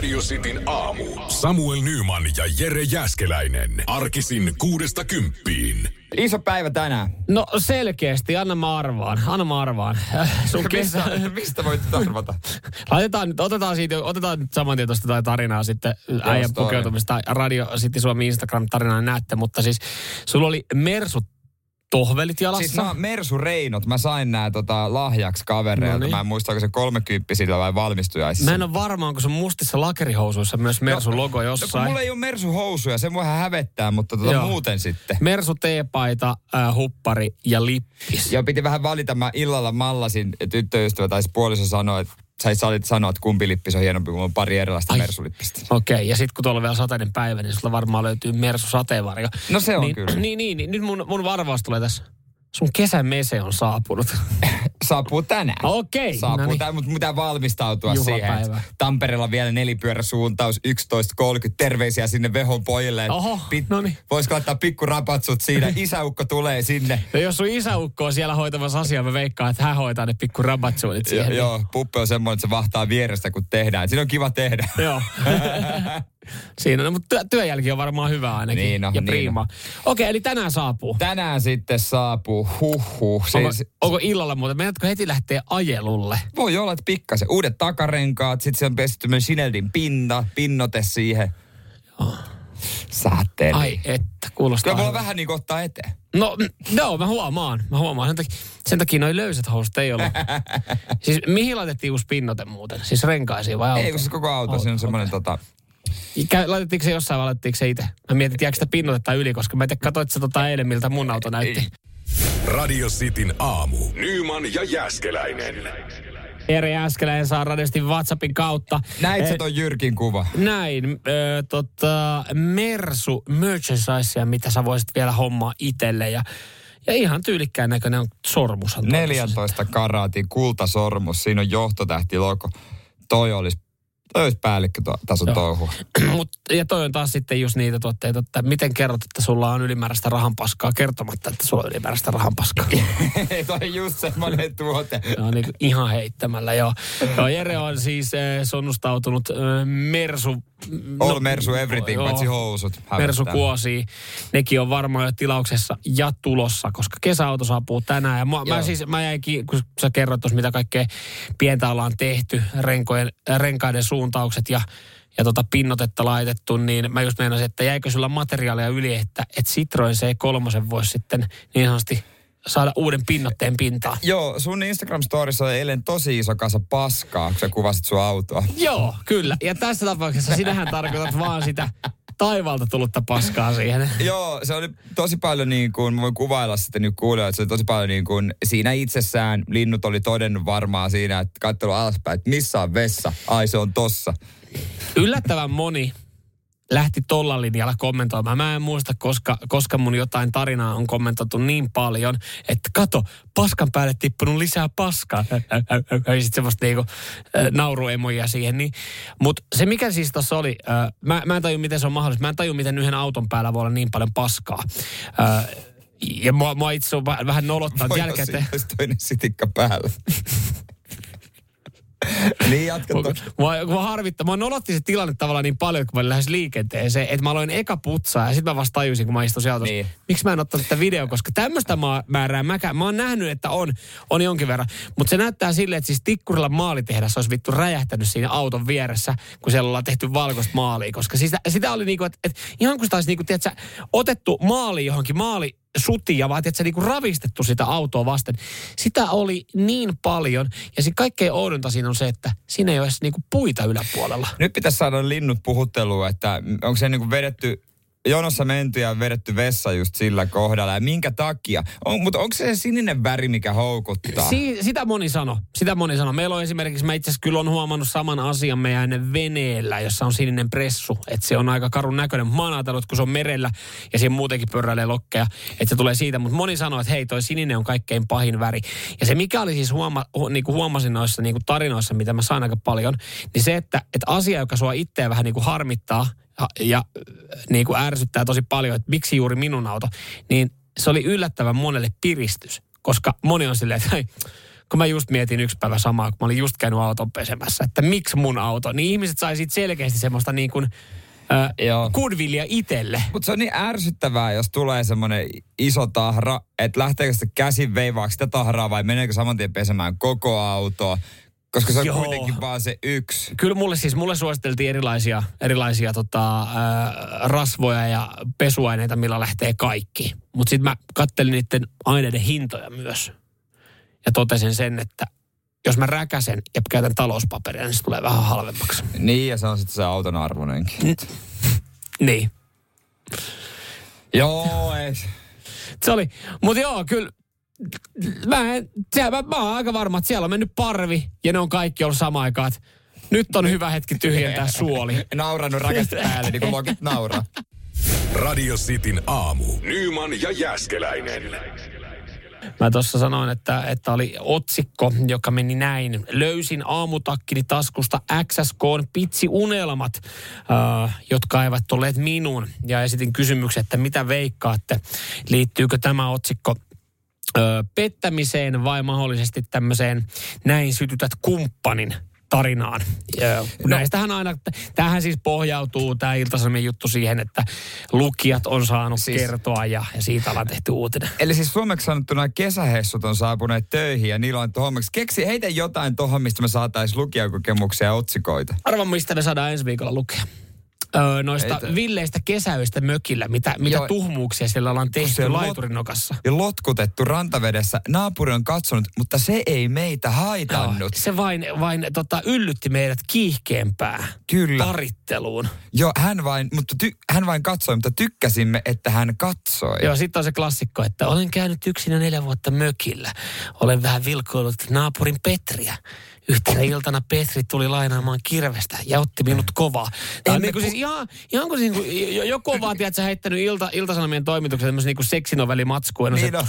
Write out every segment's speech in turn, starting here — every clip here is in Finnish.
Radio Cityn aamu. Samuel Nyman ja Jere Jäskeläinen. Arkisin kuudesta kymppiin. Iso päivä tänään. No selkeästi, anna mä arvaan, anna mä arvaan. Sun mistä, mistä voit arvata? Laitetaan nyt, otetaan siitä, otetaan nyt saman tien tuosta tarinaa sitten äijän pukeutumista. Radio City Suomi Instagram-tarinaa näette, mutta siis sulla oli Mersut tohvelit jalassa. Siis mä Mersu Reinot, mä sain nää tota, lahjaksi kavereilta. No niin. Mä en muista, onko se kolmekymppisillä vai valmistujaisissa. Mä en ole varma, onko sun mustissa lakerihousuissa myös Mersu no, logo no, jossain. No, mulla ei ole Mersu housuja, se mua hävettää, mutta tota muuten sitten. Mersu teepaita, äh, huppari ja lippis. Ja piti vähän valita, mä illalla mallasin tyttöystävä tai puoliso sanoi, että sä salit sanoa, että kumpi lippis on hienompi, kun on pari erilaista mersulippistä. Okei, okay, ja sitten kun tuolla on vielä sateinen päivä, niin sulla varmaan löytyy mersu sateenvarjo. No se on niin, kyllä. Niin, niin, niin, nyt mun, mun varvaus tulee tässä. Sun kesämese on saapunut. Saapuu tänään. Okei. Okay, Saapuu no tänään, mutta mitä valmistautua Juhlapäivä. siihen. Tampereella vielä nelipyöräsuuntaus 11.30. Terveisiä sinne Vehon pojille. Oho, Pit- no niin. Voisiko laittaa pikku rapatsut siinä. Isäukko tulee sinne. Ja jos sun isäukko on siellä hoitamassa asiaa, mä veikkaan, että hän hoitaa ne pikku rapatsut siihen. Jo, joo, puppe on semmoinen, että se vahtaa vierestä, kun tehdään. Siinä on kiva tehdä. Joo. Siinä, no, mutta työ, työjälki on varmaan hyvä ainakin. Niin no, ja niin prima. No. Okei, eli tänään saapuu. Tänään sitten saapuu, huhhuh. Onko, se, onko illalla muuten? Meidätkö heti lähteä ajelulle? Voi olla, että pikkasen. Uudet takarenkaat, sitten se on pestetty myös Sineldin pinna, pinnote siihen. Joo. Säätteeli. Ai että, kuulostaa. Kyllä mulla vähän niin ottaa eteen. No, joo, mä huomaan. Mä huomaan. Sen takia, sen takia noi löysät housut ei ollut. siis mihin laitettiin uusi pinnote muuten? Siis renkaisiin vai auto? Ei, kun se koko auto. auto. Siinä on semmoinen okay. tota, Laitettiinko se jossain vai laitettiinko se itse? Mä mietin, että jääkö sitä pinnotetta yli, koska mä en tiedä, katsoit sä tota eilen, miltä mun auto näytti. Radio Cityn aamu. Nyman ja Jäskeläinen. Eri Jäskeläinen saa radiosti WhatsAppin kautta. Näit sä ton Jyrkin kuva? Näin. Äh, tota, Mersu merchandisea, mitä sä voisit vielä hommaa itselle. Ja ja ihan tyylikkään näköinen on sormus. 14 karaatin kultasormus, siinä on johtotähti logo. Toi olisi Toi olisi päällikkötason touhu. Mut, ja toi on taas sitten just niitä tuotteita, että miten kerrot, että sulla on ylimääräistä rahanpaskaa kertomatta, että sulla on ylimääräistä rahanpaskaa. toi just semmoinen tuote. no niin ihan heittämällä, joo. joo Jere on siis äh, sonnustautunut äh, Mersu All no, Mersu everything, joo, paitsi housut. Hävettää. Mersu kuosi. Nekin on varmaan jo tilauksessa ja tulossa, koska kesäauto saapuu tänään. Ja mä, mä, siis, mä jäinkin, kun sä kerroit tuossa, mitä kaikkea pientä ollaan tehty, renkojen, renkaiden suuntaukset ja ja tota pinnotetta laitettu, niin mä just meinasin, että jäikö sulla materiaalia yli, että, että Citroen C3 voisi sitten niin sanotusti saada uuden pinnotteen pintaan. Joo, sun Instagram-storissa on eilen tosi iso kasa paskaa, kun sä kuvasit sun autoa. Joo, kyllä. Ja tässä tapauksessa sinähän tarkoitat vaan sitä taivaalta tullutta paskaa siihen. Joo, se oli tosi paljon niin kuin, mä voin kuvailla sitten nyt kuulijoille, että se oli tosi paljon niin kuin, siinä itsessään linnut oli todennut varmaan siinä, että katselu alaspäin, että missä on vessa, ai se on tossa. Yllättävän moni lähti tolla linjalla kommentoimaan. Mä en muista, koska, koska mun jotain tarinaa on kommentoitu niin paljon, että kato, paskan päälle tippunut lisää paskaa. Ja sitten semmoista niinku nauruemoja siihen. Niin. Mutta se mikä siis tuossa oli, mä, mä en taju miten se on mahdollista. Mä en taju miten yhden auton päällä voi olla niin paljon paskaa. Ja mua, mua itse on vähän nolottaa jälkeen. Voi toinen sitikka päällä. niin jatka Mua, mua harvittaa. Mua nolotti se tilanne tavallaan niin paljon, kun mä lähes liikenteeseen, että mä aloin eka putsaa ja sitten mä vasta tajusin, kun mä istuin sieltä, niin. miksi mä en ottanut tätä video, koska tämmöistä mä määrää mäkä. Mä oon nähnyt, että on, on jonkin verran. Mutta se näyttää silleen, että siis Tikkurilla maalitehdassa olisi vittu räjähtänyt siinä auton vieressä, kun siellä ollaan tehty valkoista maalia. Koska sitä, sitä oli niinku, että et ihan kun sitä olisi niinku, tiedätkö, otettu maali johonkin maali sutia, vaan että se niinku ravistettu sitä autoa vasten. Sitä oli niin paljon. Ja se kaikkein oudonta siinä on se, että siinä ei ole edes niinku puita yläpuolella. Nyt pitäisi saada linnut puhuttelua, että onko se niinku vedetty jonossa menty ja vedetty vessa just sillä kohdalla. Ja minkä takia? On, mutta onko se se sininen väri, mikä houkuttaa? Si- sitä moni sano. Sitä moni sano. Meillä on esimerkiksi, mä itse asiassa kyllä on huomannut saman asian meidän veneellä, jossa on sininen pressu. Että se on aika karun näköinen. Mä oon ajatellut, kun se on merellä ja siinä muutenkin pyöräilee lokkeja, että se tulee siitä. Mutta moni sanoo, että hei, toi sininen on kaikkein pahin väri. Ja se mikä oli siis huoma, hu, niin kuin huomasin noissa niin kuin tarinoissa, mitä mä saan aika paljon, niin se, että, että asia, joka sua itseä vähän niin kuin harmittaa, ja niin kuin ärsyttää tosi paljon, että miksi juuri minun auto, niin se oli yllättävän monelle piristys, koska moni on silleen, että kun mä just mietin yksi päivä samaa, kun mä olin just käynyt auton pesemässä, että miksi mun auto, niin ihmiset sai siitä selkeästi semmoista niin kuin, goodwillia itselle. Mutta se on niin ärsyttävää, jos tulee semmoinen iso tahra, että lähteekö se käsin veivaaksi sitä tahraa vai meneekö saman tien pesemään koko autoa. Koska se on Joo. kuitenkin vaan se yksi. Kyllä mulle siis, mulle suositeltiin erilaisia, erilaisia tota, äh, rasvoja ja pesuaineita, millä lähtee kaikki. Mutta sitten mä kattelin niiden aineiden hintoja myös. Ja totesin sen, että jos mä räkäsen ja käytän talouspaperia, niin se tulee vähän halvemmaksi. Niin, ja se on sitten se auton arvonenkin. niin. Joo, ei. Se oli, mutta joo, kyllä mä, en, siellä, mä, mä oon aika varma, että siellä on mennyt parvi ja ne on kaikki ollut sama aikaan, että nyt on hyvä hetki tyhjentää suoli. Naurannut rakasta päälle, niin kuin lokit nauraa. Radio Cityn aamu. Nyman ja Jäskeläinen. Mä tuossa sanoin, että, että oli otsikko, joka meni näin. Löysin aamutakkini taskusta XSKn pitsiunelmat, äh, jotka eivät olleet minun. Ja esitin kysymyksen, että mitä veikkaatte? Liittyykö tämä otsikko ö, pettämiseen vai mahdollisesti tämmöiseen näin sytytät kumppanin tarinaan. Ja no. Näistähän aina, tähän siis pohjautuu tämä iltasanomien juttu siihen, että lukijat on saanut siis, kertoa ja, ja siitä ollaan tehty uutinen. Eli siis suomeksi sanottuna kesähessut on saapuneet töihin ja niillä on hommaksi. Keksi heitä jotain tuohon, mistä me saataisiin lukijakokemuksia ja otsikoita. Arvan, mistä me saadaan ensi viikolla lukea öö, noista Eitä. villeistä kesäyistä mökillä, mitä, mitä Joo, tuhmuuksia siellä ollaan tehty laiturinokassa. Ja lotkutettu rantavedessä. Naapuri on katsonut, mutta se ei meitä haitannut. Joo, se vain, vain tota, yllytti meidät kiihkeämpää Kyllä. paritteluun. Joo, hän vain, mutta ty, hän vain katsoi, mutta tykkäsimme, että hän katsoi. Joo, sitten on se klassikko, että olen käynyt yksin neljä vuotta mökillä. Olen vähän vilkoillut naapurin Petriä. Yhtenä iltana Petri tuli lainaamaan kirvestä ja otti minut kovaa. Tämä on niin kuin siis ihan, ihan kuin siis, jo, joku on vaan, tiedätkö, heittänyt ilta, iltasanomien toimituksen tämmöisen niin seksinovelimatskuun. Niin no.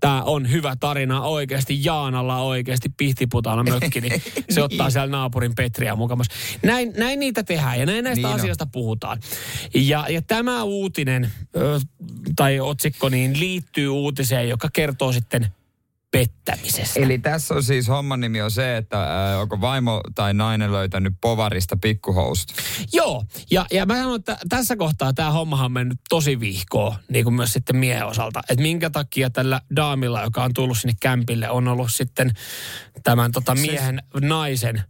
Tämä on hyvä tarina oikeasti. Jaanalla oikeasti pihtiputana mökki, niin se ottaa siellä naapurin Petriä mukamas. Näin, näin niitä tehdään ja näin näistä niin asioista on. puhutaan. Ja, ja tämä uutinen tai otsikko niin liittyy uutiseen, joka kertoo sitten pettämisestä. Eli tässä on siis homman nimi on se, että äh, onko vaimo tai nainen löytänyt povarista pikkuhousut. Joo, ja, ja mä sanon, että tässä kohtaa tämä hommahan on mennyt tosi vihkoon, niin kuin myös sitten miehen osalta. Että minkä takia tällä daamilla, joka on tullut sinne kämpille, on ollut sitten tämän tota, miehen, siis... naisen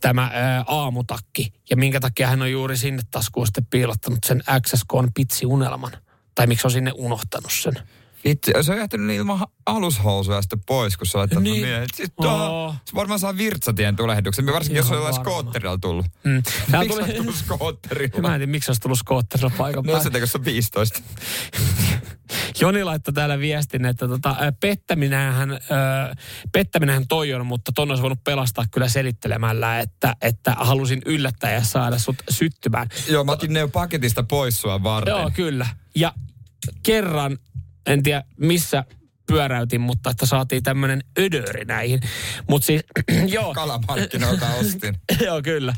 tämä ää, aamutakki. Ja minkä takia hän on juuri sinne taskuun sitten piilottanut sen XSK pitsi-unelman. Tai miksi on sinne unohtanut sen. Itse, se on jähtynyt ilman alushousuja sitten pois, kun sä laittanut niin. niin. Sitten oh. se varmaan saa virtsatien tulehduksen, varsinkin Ihan jos on jollain skootterilla tullut. Mm. miksi tuli... tullut skootterilla? Mä en tiedä, miksi olisi tullut skootterilla paikan päälle. No se tekee 15. Joni laittoi täällä viestin, että tota, pettäminähän, äh, pettäminähän toi on, mutta ton olisi voinut pelastaa kyllä selittelemällä, että, että halusin yllättää ja saada sut syttymään. Joo, mä otin ne paketista pois sua varten. Joo, kyllä. Ja kerran en tiedä missä pyöräytin, mutta että saatiin tämmöinen ödöri näihin. Mutta siis, joo. Kalamarkkinoilta ostin. joo, kyllä.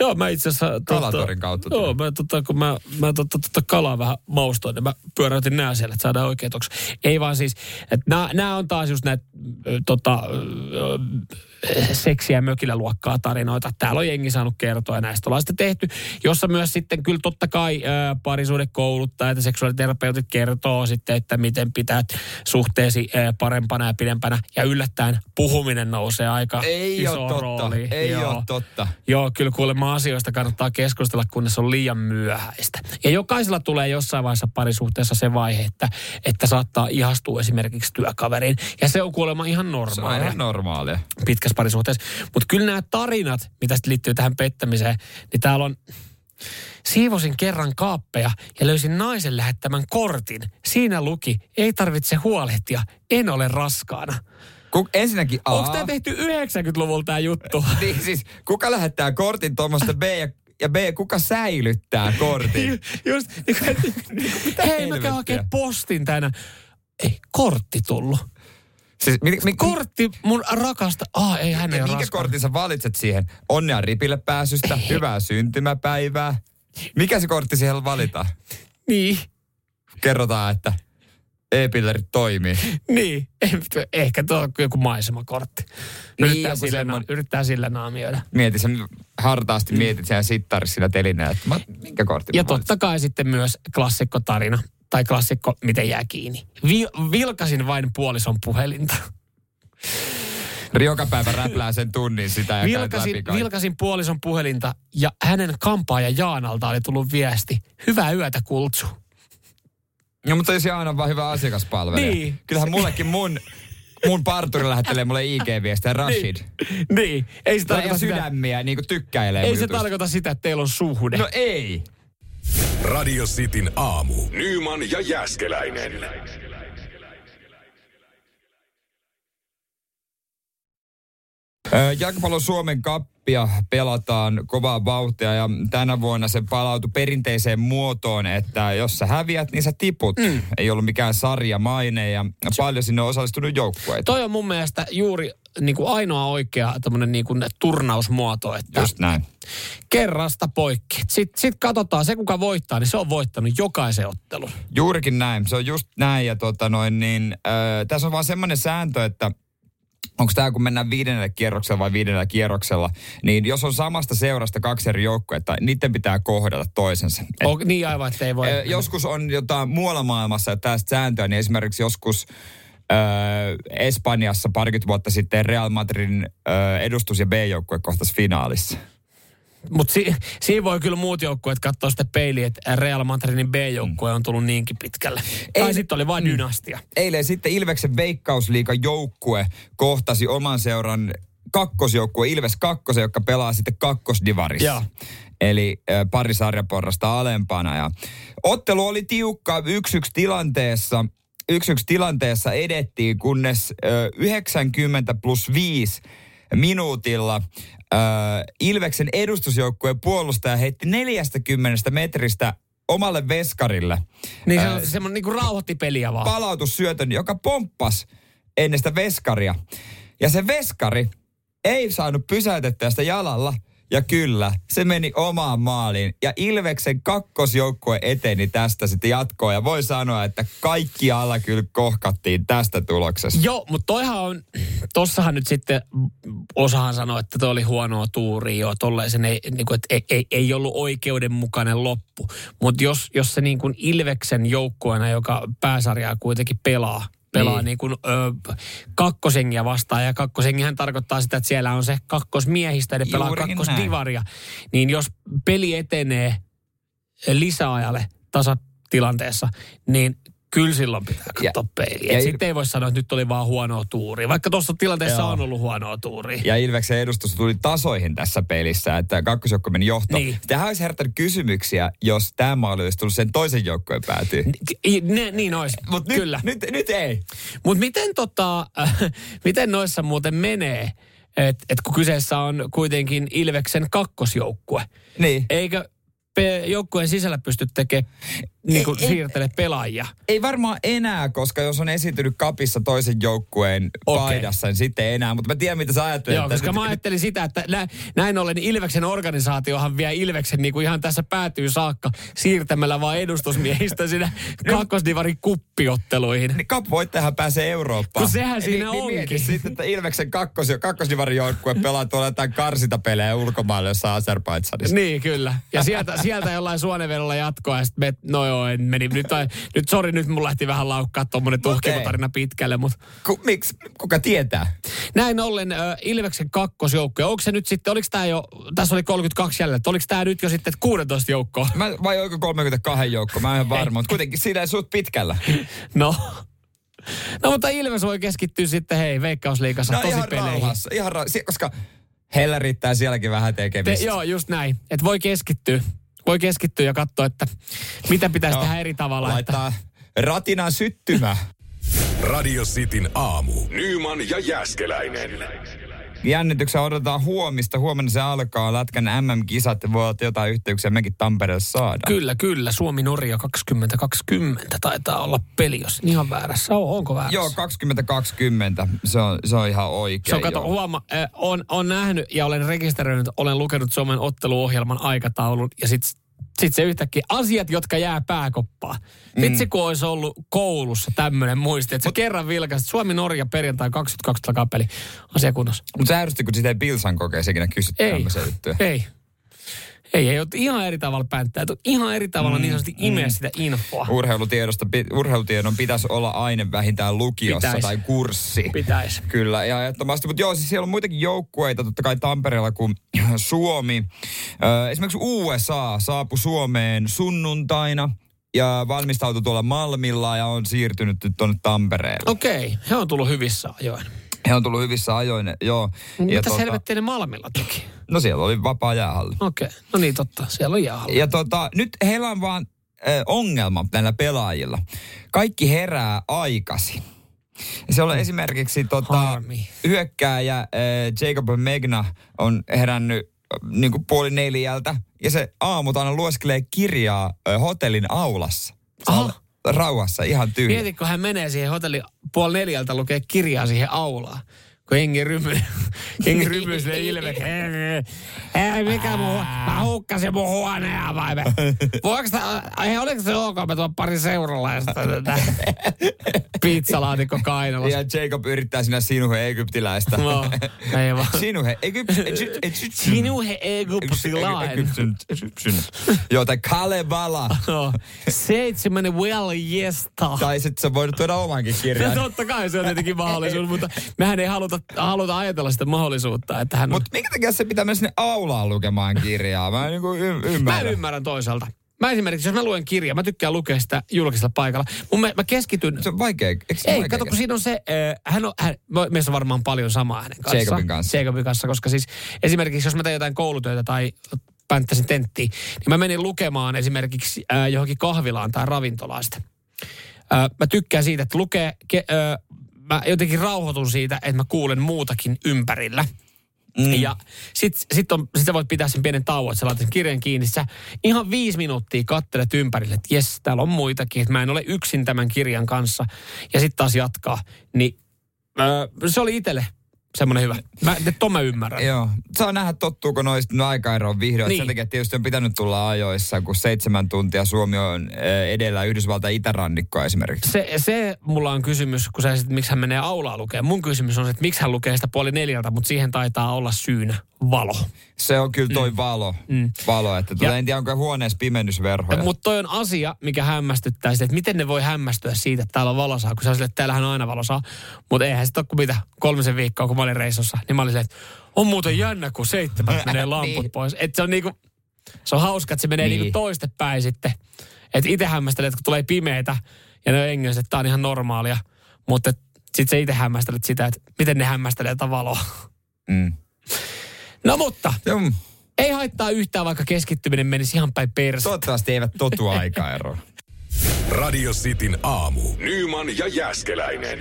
Joo, mä itse asiassa... Kalatorin kautta. Joo, mä, tota, kun mä, mä tota, tota, kalaa vähän maustoin, niin mä pyöräytin nää siellä, että saadaan oikeetoksi. Ei vaan siis, että nämä on taas just näitä tota, seksiä mökillä luokkaa tarinoita. Täällä on jengi saanut kertoa ja näistä ollaan sitten tehty, jossa myös sitten kyllä totta kai parisuudekouluttajat ja seksuaaliterapeutit kertoo sitten, että miten pitää suhteesi parempana ja pidempänä. Ja yllättäen puhuminen nousee aika Ei iso ole totta. rooli. Ei Joo. ole totta. Joo, kyllä kuulemma asioista kannattaa keskustella, kunnes on liian myöhäistä. Ja jokaisella tulee jossain vaiheessa parisuhteessa se vaihe, että, että saattaa ihastua esimerkiksi työkaveriin. Ja se on kuulemma ihan normaalia. Se on ihan normaalia. Pitkässä parisuhteessa. Mutta kyllä nämä tarinat, mitä liittyy tähän pettämiseen, niin täällä on Siivosin kerran kaappeja ja löysin naisen lähettämän kortin. Siinä luki, ei tarvitse huolehtia, en ole raskaana. Ku, ensinnäkin A. Onko tämä tehty 90-luvulla tämä juttu? niin siis, kuka lähettää kortin tuommoista B ja, ja B, kuka säilyttää kortin? Just, niin kuin, Mitä hei mä käyn postin tänään. Ei, kortti tullut. Siis, mi, mi, Kortti mun rakasta. Ah, ei hän ei minkä raskaana. kortin sä valitset siihen? Onnea ripille pääsystä, hyvää syntymäpäivää. Mikä se kortti siihen valitaan? Niin, Kerrotaan, että e-pillerit toimii. niin. Eh- Ehkä tuo on joku maisemakortti. Niin, Yrittää, ja sillä, na- yrittää sillä naamioida. Mieti sen hartaasti, mietit sen sittarissa sillä telineellä, että mä, minkä kortin Ja totta kai sitten myös klassikkotarina. Tai klassikko, miten jää kiinni. Vi- vilkasin vain puolison puhelinta. Joka päivä räplää sen tunnin sitä ja Vilkasin, vilkasin puolison puhelinta ja hänen kampaaja Jaanalta oli tullut viesti. Hyvää yötä, Kultsu. No, mutta olisi aina vaan hyvä asiakaspalvelija. Niin. Kyllähän mullekin mun, mun parturi lähettelee mulle IG-viestejä, Rashid. Niin, ei se tarkoita sitä, sydämiä, niin kuin tykkäilee ei se tarkoita sitä, että teillä on suhde. No ei. Radio Cityn aamu. Nyman ja Jäskeläinen. Jalkapallon Suomen kappia pelataan kovaa vauhtia ja tänä vuonna se palautui perinteiseen muotoon, että jos sä häviät, niin sä tiput. Mm. Ei ollut mikään sarjamaine ja paljon sinne on osallistunut joukkueita. Toi on mun mielestä juuri niin kuin ainoa oikea niin kuin turnausmuoto, että Just näin. Kerrasta poikki. Sitten sit katsotaan, se kuka voittaa, niin se on voittanut jokaisen ottelun. Juurikin näin. Se on just näin ja tota noin niin, ö, tässä on vaan semmoinen sääntö, että onko tämä kun mennään viidennelle kierroksella vai viidennellä kierroksella, niin jos on samasta seurasta kaksi eri joukkuetta, niiden pitää kohdata toisensa. Et, On, niin aivan, että ei voi. ö, joskus on jotain muualla maailmassa tästä sääntöä, niin esimerkiksi joskus ö, Espanjassa parikymmentä vuotta sitten Real Madridin ö, edustus- ja B-joukkue kohtasi finaalissa. Mutta si- siinä voi kyllä muut joukkueet katsoa sitten peiliin, että Real Madridin B-joukkue on tullut niinkin pitkälle. Ei- tai sitten oli vain dynastia. eilen sitten Ilveksen veikkausliikan joukkue kohtasi oman seuran kakkosjoukkue Ilves kakkosen, joka pelaa sitten kakkosdivarissa. Joo. Eli äh, pari sarjaporrasta alempana. Ja ottelu oli tiukka 1-1 tilanteessa. 1-1 tilanteessa edettiin, kunnes äh, 90 plus 5 minuutilla äh, Ilveksen edustusjoukkueen puolustaja heitti 40 metristä omalle veskarille. Niin se Ää, on semmoinen niinku rauhoitti peliä vaan. palautussyötön, joka pomppas ennen sitä veskaria. Ja se veskari ei saanut pysäytettyä sitä jalalla. Ja kyllä, se meni omaan maaliin. Ja Ilveksen kakkosjoukkue eteni tästä sitten jatkoa. Ja voi sanoa, että kaikki alla kyllä kohkattiin tästä tuloksesta. Joo, mutta toihan on, tossahan nyt sitten osahan sanoi, että toi oli huonoa tuuria jo, tollaisen ei, niin kuin, että ei, ei, ei ollut oikeudenmukainen loppu. Mutta jos, jos se niin kuin Ilveksen joukkueena, joka pääsarjaa kuitenkin pelaa, pelaa Niin. niin. kuin, ö, kakkosengia vastaan. Ja kakkosengihän tarkoittaa sitä, että siellä on se kakkosmiehistä, eli pelaa Juurikin kakkosdivaria. Niin jos peli etenee lisäajalle tasatilanteessa, niin kyllä silloin pitää katsoa peiliä. ja il- Sitten ei voi sanoa, että nyt oli vaan huonoa tuuria. Vaikka tuossa tilanteessa Joo. on ollut huonoa tuuria. Ja Ilveksen edustus tuli tasoihin tässä pelissä, että kakkosjoukko meni johtoon. Niin. Tähän olisi herättänyt kysymyksiä, jos tämä maali olisi tullut sen toisen joukkojen päätyyn. Ne, niin olisi, Mutta kyllä. nyt, nyt, nyt ei. Mutta miten, tota, äh, miten noissa muuten menee, että et kun kyseessä on kuitenkin Ilveksen kakkosjoukkue, Niin. eikö joukkueen sisällä pysty tekemään, niin kuin Ei- ei- siirtele pelaajia? Ei varmaan enää, koska jos on esiintynyt kapissa toisen joukkueen Okei. paidassa, niin sitten ei enää. Mutta mä tiedän, mitä sä ajattelet. Joo, koska nyt- mä ajattelin sitä, että nä, näin ollen Ilveksen organisaatiohan vie Ilveksen niin kuin ihan tässä päätyy saakka siirtämällä vaan edustusmiehistä sinne kakkosdivarin kuppiotteluihin. Niin Cup-voittajahan pääsee Eurooppaan. Kun sehän siinä niin, niin onkin. sitten, että Ilveksen kakkos, kakkosdivarin joukkue pelaa tuolla jotain karsintapelejä ulkomaille jossain Azerbaidsanissa. Niin, kyllä. Ja sieltä, sieltä jollain suonevedolla jatkoa ja sitten me, no joo, en meni. Nyt, nyt sori, nyt mun lähti vähän laukkaa tuommoinen Okei. tuhkimutarina pitkälle, mutta Ku, miksi? Kuka tietää? näin ollen ö, Ilveksen kakkosjoukkoja. Onko se nyt sitten, oliko tämä jo, tässä oli 32 jäljellä, oliko tämä nyt jo sitten 16 joukkoa? Mä, vai oliko 32 joukko? Mä en varma, mutta kuitenkin siinä suut pitkällä. No. No mutta Ilves voi keskittyä sitten, hei, Veikkausliigassa No tosi ihan peleihin. rauhassa, ihan rauhassa, koska heillä riittää sielläkin vähän Te, tekemistä. joo, just näin. Että voi keskittyä. Voi keskittyä ja katsoa, että mitä pitäisi tehdä eri tavalla. Laittaa että... ratinan syttymä. Radio Cityn aamu. Nyman ja Jäskeläinen. Jännityksen odotetaan huomista. Huomenna se alkaa. Lätkän MM-kisat. Voi olla jotain yhteyksiä mekin Tampereelle saada. Kyllä, kyllä. Suomi-Norja 2020 taitaa olla peli, jos ihan väärässä on. Onko väärässä? Joo, 2020. Se on, se on ihan oikein. Se on, kato, huoma, äh, on, on nähnyt ja olen rekisteröinyt, olen lukenut Suomen otteluohjelman aikataulun ja sitten sitten se yhtäkkiä asiat, jotka jää pääkoppaan. Mm. Vitsi, kun olisi ollut koulussa tämmöinen muisti, että se Mut, kerran vilkaisi, Suomi-Norja perjantai 22 takapeli asiakunnossa. Mutta sä ärsytti, kun sitä ei Pilsan kokeessa ikinä kysytty ei, ei. Ei, ei ole ihan eri tavalla pänttää. Ihan eri tavalla mm, niin sanotusti mm. imeä sitä infoa. Urheilutiedosta, urheilutiedon pitäisi olla aine vähintään lukiossa Pitäis. tai kurssi. Pitäisi. Kyllä, ja ehdottomasti. Mutta joo, siis siellä on muitakin joukkueita totta kai Tampereella kuin Suomi. Esimerkiksi USA saapui Suomeen sunnuntaina ja valmistautui tuolla Malmilla ja on siirtynyt nyt tuonne Tampereelle. Okei, okay. he on tullut hyvissä ajoin. He on tullut hyvissä ajoin, joo. Mitä ja tuota, helvettiä ne Malmilla teki? No siellä oli vapaa jäähalli. Okei, okay. no niin totta, siellä on jäähalli. Ja tota, nyt heillä on vaan äh, ongelma näillä pelaajilla. Kaikki herää aikasi. Se on esimerkiksi tota, hyökkääjä äh, Jacob Megna on herännyt äh, niin kuin puoli neljältä ja se aamu aina lueskelee kirjaa äh, hotellin aulassa. Aha rauhassa, ihan tyhjä. Mieti, kun hän menee siihen hotelli puoli neljältä lukee kirjaa siihen aulaan kun hengi rymy, hengi rymy sille ilme. Mikä muu, mä hukkasin mun huoneen vai me. Voiko ei, oliko se ok, mä tuon pari seuralla ja sitten pizzalaatikko kainalossa. Ja Jacob yrittää sinä sinuhe egyptiläistä. No, ei vaan. Sinuhe egyptiläistä. Sinuhe egyptiläistä. Joo, tai Kalevala. Seitsemän well jesta. Tai sitten sä voit tuoda omankin kirjan. No totta kai se on tietenkin mahdollisuus, mutta mehän ei haluta haluta ajatella sitä mahdollisuutta, että hän Mutta minkä takia se pitää mennä sinne aulaan lukemaan kirjaa? Mä en niin y- ymmärrä. Mä ymmärrän toisaalta. Mä esimerkiksi, jos mä luen kirjaa, mä tykkään lukea sitä julkisella paikalla. Mun mä, mä keskityn... Se on vaikea. Eikö se Ei, vaikea kato, kun siinä on se, äh, hän on, hän, meissä on varmaan paljon samaa hänen kanssa. Jacobin kanssa. Jacobin kanssa, koska siis esimerkiksi jos mä teen jotain koulutöitä tai pänttäsin tenttiin, niin mä menin lukemaan esimerkiksi äh, johonkin kahvilaan tai ravintolaista. Äh, mä tykkään siitä, että lukee ke, äh, mä jotenkin rauhoitun siitä, että mä kuulen muutakin ympärillä. Mm. Ja sit, sit, on, sit sä voit pitää sen pienen tauon, että sä laitat kirjan kiinni. Sä ihan viisi minuuttia kattelet ympärille, että jes, täällä on muitakin, että mä en ole yksin tämän kirjan kanssa. Ja sitten taas jatkaa. Niin öö, se oli itselle semmoinen hyvä. Mä, ton mä ymmärrän. Joo. Saa nähdä, tottuuko noista aikaeroon vihdoin. Niin. Sen takia tietysti on pitänyt tulla ajoissa, kun seitsemän tuntia Suomi on eh, edellä Yhdysvaltain itärannikkoa esimerkiksi. Se, se mulla on kysymys, kun sä miksi hän menee aulaa lukemaan. Mun kysymys on se, että miksi hän lukee sitä puoli neljältä, mutta siihen taitaa olla syynä valo. Se on kyllä toi mm. valo. Mm. Valo, että tuota, en tiedä, onko huoneessa pimennysverhoja. Mutta toi on asia, mikä hämmästyttää sitä, että miten ne voi hämmästyä siitä, että täällä on valosaa, kun on sille, että täällähän on aina valosaa. Mutta eihän se ole kuin mitä kolmisen viikkoa, kun mä olin reissussa, niin mä olin silleen, että on muuten jännä, kun seitsemät menee lamput niin. pois. Että se on niinku, se on hauska, että se menee niin. niinku toistepäin sitten. Että itse hämmästelet, että kun tulee pimeitä ja ne on englanniksi, että tää on ihan normaalia. Mutta sitten se itse hämmästelet sitä, että miten ne hämmästelee tätä valoa. Mm. No mutta, Jum. ei haittaa yhtään, vaikka keskittyminen menisi ihan päin persettä. Toivottavasti eivät totu aikaeroon. Radio Cityn aamu. Nyman ja Jäskeläinen.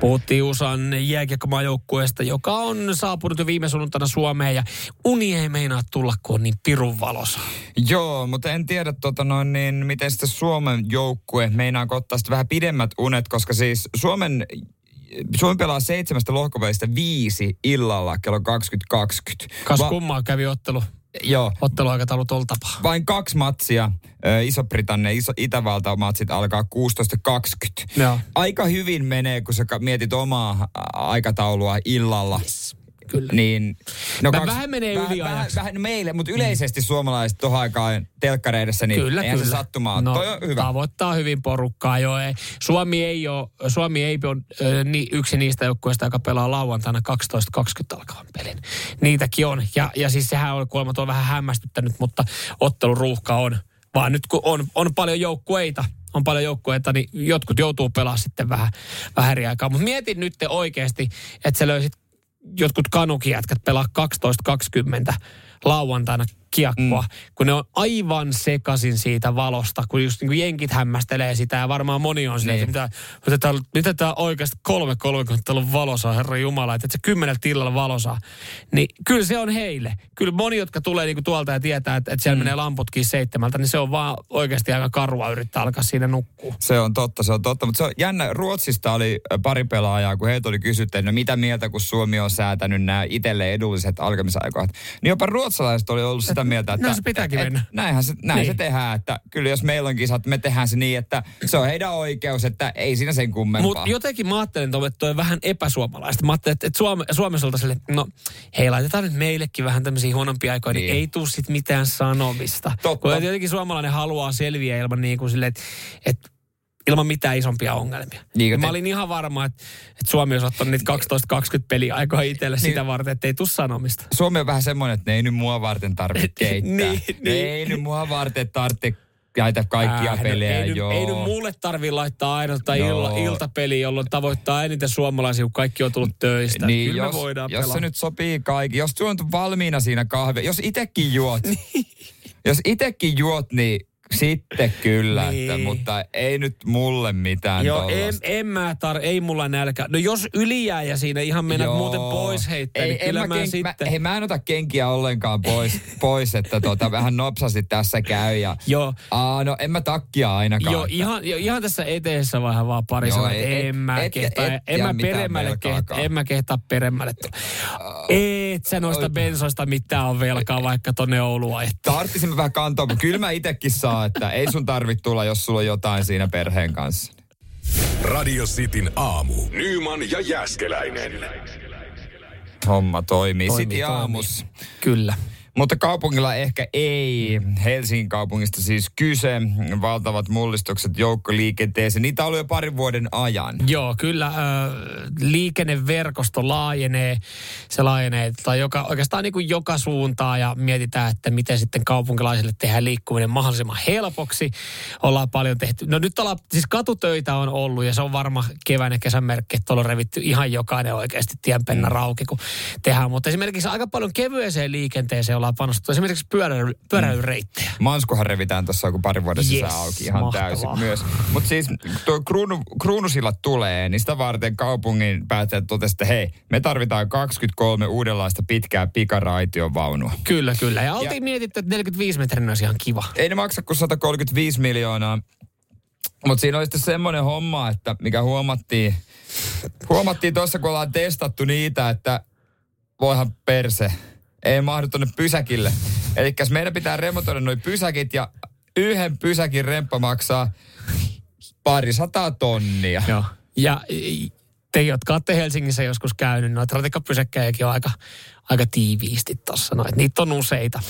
Puhuttiin USAn jääkiekkomaajoukkueesta, joka on saapunut jo viime sunnuntaina Suomeen ja uni ei meinaa tulla, kun on niin pirun valossa. Joo, mutta en tiedä tota noin, niin miten sitten Suomen joukkue meinaa ottaa vähän pidemmät unet, koska siis Suomen Suomi pelaa seitsemästä lohkovälistä viisi illalla kello 20.20. Kas Va- kummaa kävi ottelu. Joo. Otteluaikataulu tuolla tapaa. Vain kaksi matsia. Iso-Britannia, Iso, Itävalta matsit alkaa 16.20. Joo. Aika hyvin menee, kun sä mietit omaa aikataulua illalla. Yes kyllä. Niin, no kaksi, vähän menee vähän, vähän, vähän meille, mutta yleisesti mm. suomalaiset tuohon aikaan telkkareidessa, niin kyllä, eihän kyllä. se sattumaa. No, Toi on hyvä. Tavoittaa hyvin porukkaa jo. Ei. Suomi ei ole, Suomi ei ole äh, ni, yksi niistä joukkueista, joka pelaa lauantaina 12.20 alkavan pelin. Niitäkin on. Ja, ja siis sehän on kuulemma tuo vähän hämmästyttänyt, mutta otteluruuhka on. Vaan nyt kun on, on paljon joukkueita, on paljon joukkueita, niin jotkut joutuu pelaamaan sitten vähän, vähän eri aikaa. Mutta mietin nyt oikeasti, että sä löysit jotkut kanukijätkät pelaa 12-20 lauantaina kiekkoa, mm. kun ne on aivan sekasin siitä valosta, kun just niin kuin jenkit hämmästelee sitä ja varmaan moni on silleen, niin. että mitä, mitä, tää oikeasti kolme kolme, kun täällä on valosaa, herra Jumala, että se kymmenellä tillalla valosaa. Niin kyllä se on heille. Kyllä moni, jotka tulee niin kuin tuolta ja tietää, että, että siellä mm. menee lamputkin seitsemältä, niin se on vaan oikeasti aika karua yrittää alkaa siinä nukkua. Se on totta, se on totta. Mutta se on jännä, Ruotsista oli pari pelaajaa, kun heiltä oli kysytty, että no mitä mieltä, kun Suomi on säätänyt nämä itselle edulliset alkamisaikoihat. Niin jopa ruotsalaiset oli ollut sitä mieltä, että... No se pitääkin et, mennä. Näinhän se, näin niin. se tehdään, että kyllä jos meillä on kisat, me tehdään se niin, että se on heidän oikeus, että ei siinä sen kummempaa. Mutta jotenkin mä ajattelen, että toi vähän epäsuomalaista. Mä ajattelin, että, että Suome, Suomessa oltaisiin sille, no hei laitetaan nyt meillekin vähän tämmöisiä huonompia aikoja, niin, niin ei tule sit mitään sanomista. Totta. Kun jotenkin suomalainen haluaa selviä ilman niin kuin sille, että, että ilman mitään isompia ongelmia. Niin, mä te... olin ihan varma, että, että Suomi olisi ottanut niitä 12-20 peliaikaa itselle niin. sitä varten, että ei tule sanomista. Suomi on vähän semmoinen, että ne ei nyt mua varten tarvitse keittää. niin, ne niin. ei nyt mua varten tarvitse näitä kaikkia äh, pelejä, ei, joo. Ei nyt mulle tarvi laittaa aina tai illa, iltapeli, jolloin tavoittaa eniten suomalaisia, kun kaikki on tullut töistä. Niin, Kyllä jos, me voidaan jos pelaa. se nyt sopii kaikki. Jos on valmiina siinä kahvi, jos itekin juot, niin. jos itekin juot, niin sitten kyllä, niin. että, mutta ei nyt mulle mitään Joo, en, en mä tar- ei mulla nälkä. No jos ylijää ja siinä ihan mennä Joo. muuten pois heittää, ei, niin kyllä mä, mä ken- sitten... Mä, hei, mä en ota kenkiä ollenkaan pois, pois että tota, vähän nopsasti tässä käy. Ja, Joo. Aa, no en mä takkia ainakaan. Joo, että... ihan, jo, ihan tässä eteessä vähän vaan pari Joo, et, en mä et, kehtaa, et, en mä peremmälle kehtaa, en mä kehtaa peremmälle. Uh, et sä noista bensoista mitään on velkaa vaikka tonne Oulua. Tarttisin vähän kantoa, mutta kyllä mä itekin saan että ei sun tarvitse tulla, jos sulla on jotain siinä perheen kanssa. Radio Cityn aamu. Nyman ja Jäskeläinen. Homma toimii. toimii City aamus. Kyllä. Mutta kaupungilla ehkä ei. Helsingin kaupungista siis kyse. Valtavat mullistukset joukkoliikenteeseen. Niitä on ollut jo parin vuoden ajan. Joo, kyllä. Äh, liikenneverkosto laajenee. Se laajenee tai joka, oikeastaan niin kuin joka suuntaan ja mietitään, että miten sitten kaupunkilaisille tehdään liikkuminen mahdollisimman helpoksi. Ollaan paljon tehty. No nyt ollaan, siis katutöitä on ollut ja se on varma kevään ja kesän merkki, että on revitty ihan jokainen oikeasti tienpenna mm. rauki, kun tehdään. Mutta esimerkiksi aika paljon kevyeseen liikenteeseen ollaan panostettu. Esimerkiksi pyöräily, pyöräilyreittejä. Mm. Manskuhan revitään tuossa joku pari vuoden sisään yes, auki ihan mahtavaa. täysin myös. Mutta siis tuo kruunu, kruunusillat tulee, niin sitä varten kaupungin päättäjät totesivat, että hei, me tarvitaan 23 uudenlaista pitkää pikaraitiovaunua. Kyllä, kyllä. Ja oltiin ja, mietitty, että 45 metrin olisi ihan kiva. Ei ne maksa kuin 135 miljoonaa. Mutta siinä oli sitten semmoinen homma, että mikä huomattiin, huomattiin tuossa, kun ollaan testattu niitä, että voihan perse ei mahdu tuonne pysäkille. Eli meidän pitää remontoida noin pysäkit ja yhden pysäkin remppa maksaa pari sataa tonnia. Joo. Ja te, jotka olette Helsingissä joskus käynyt, noita ratikkapysäkkejäkin on aika, aika tiiviisti tuossa. No, niitä on useita.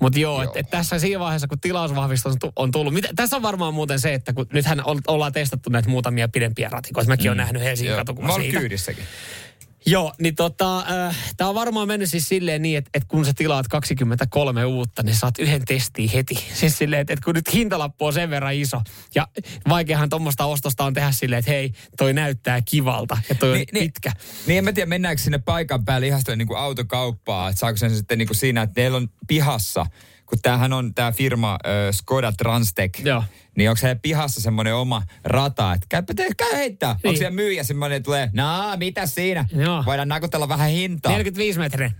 Mutta joo, joo. Et, et tässä siinä vaiheessa, kun tilausvahvistus on tullut. Mitä, tässä on varmaan muuten se, että kun nythän ollaan testattu näitä muutamia pidempiä ratikoita. Mäkin mm. olen nähnyt Helsingin katukuvaa siitä. kyydissäkin. Joo, niin tota, äh, tämä on varmaan mennyt siis silleen niin, että, että kun sä tilaat 23 uutta, niin saat yhden testiin heti. Siis silleen, että, että kun nyt hintalappu on sen verran iso, ja vaikeahan tuommoista ostosta on tehdä silleen, että hei, toi näyttää kivalta, ja toi niin, on niin, pitkä. Niin en mä tiedä, mennäänkö sinne paikan päälle ihan niin kuin autokauppaa, että saako sen sitten niin kuin siinä, että teillä on pihassa, kun tämähän on tämä firma äh, Skoda Transtech, Joo niin onko se pihassa semmoinen oma rata, että käypä te, käy heittää. Niin. Onko siellä myyjä semmoinen, että tulee, no mitä siinä? Joo. Voidaan nakutella vähän hintaa. 45 metriä.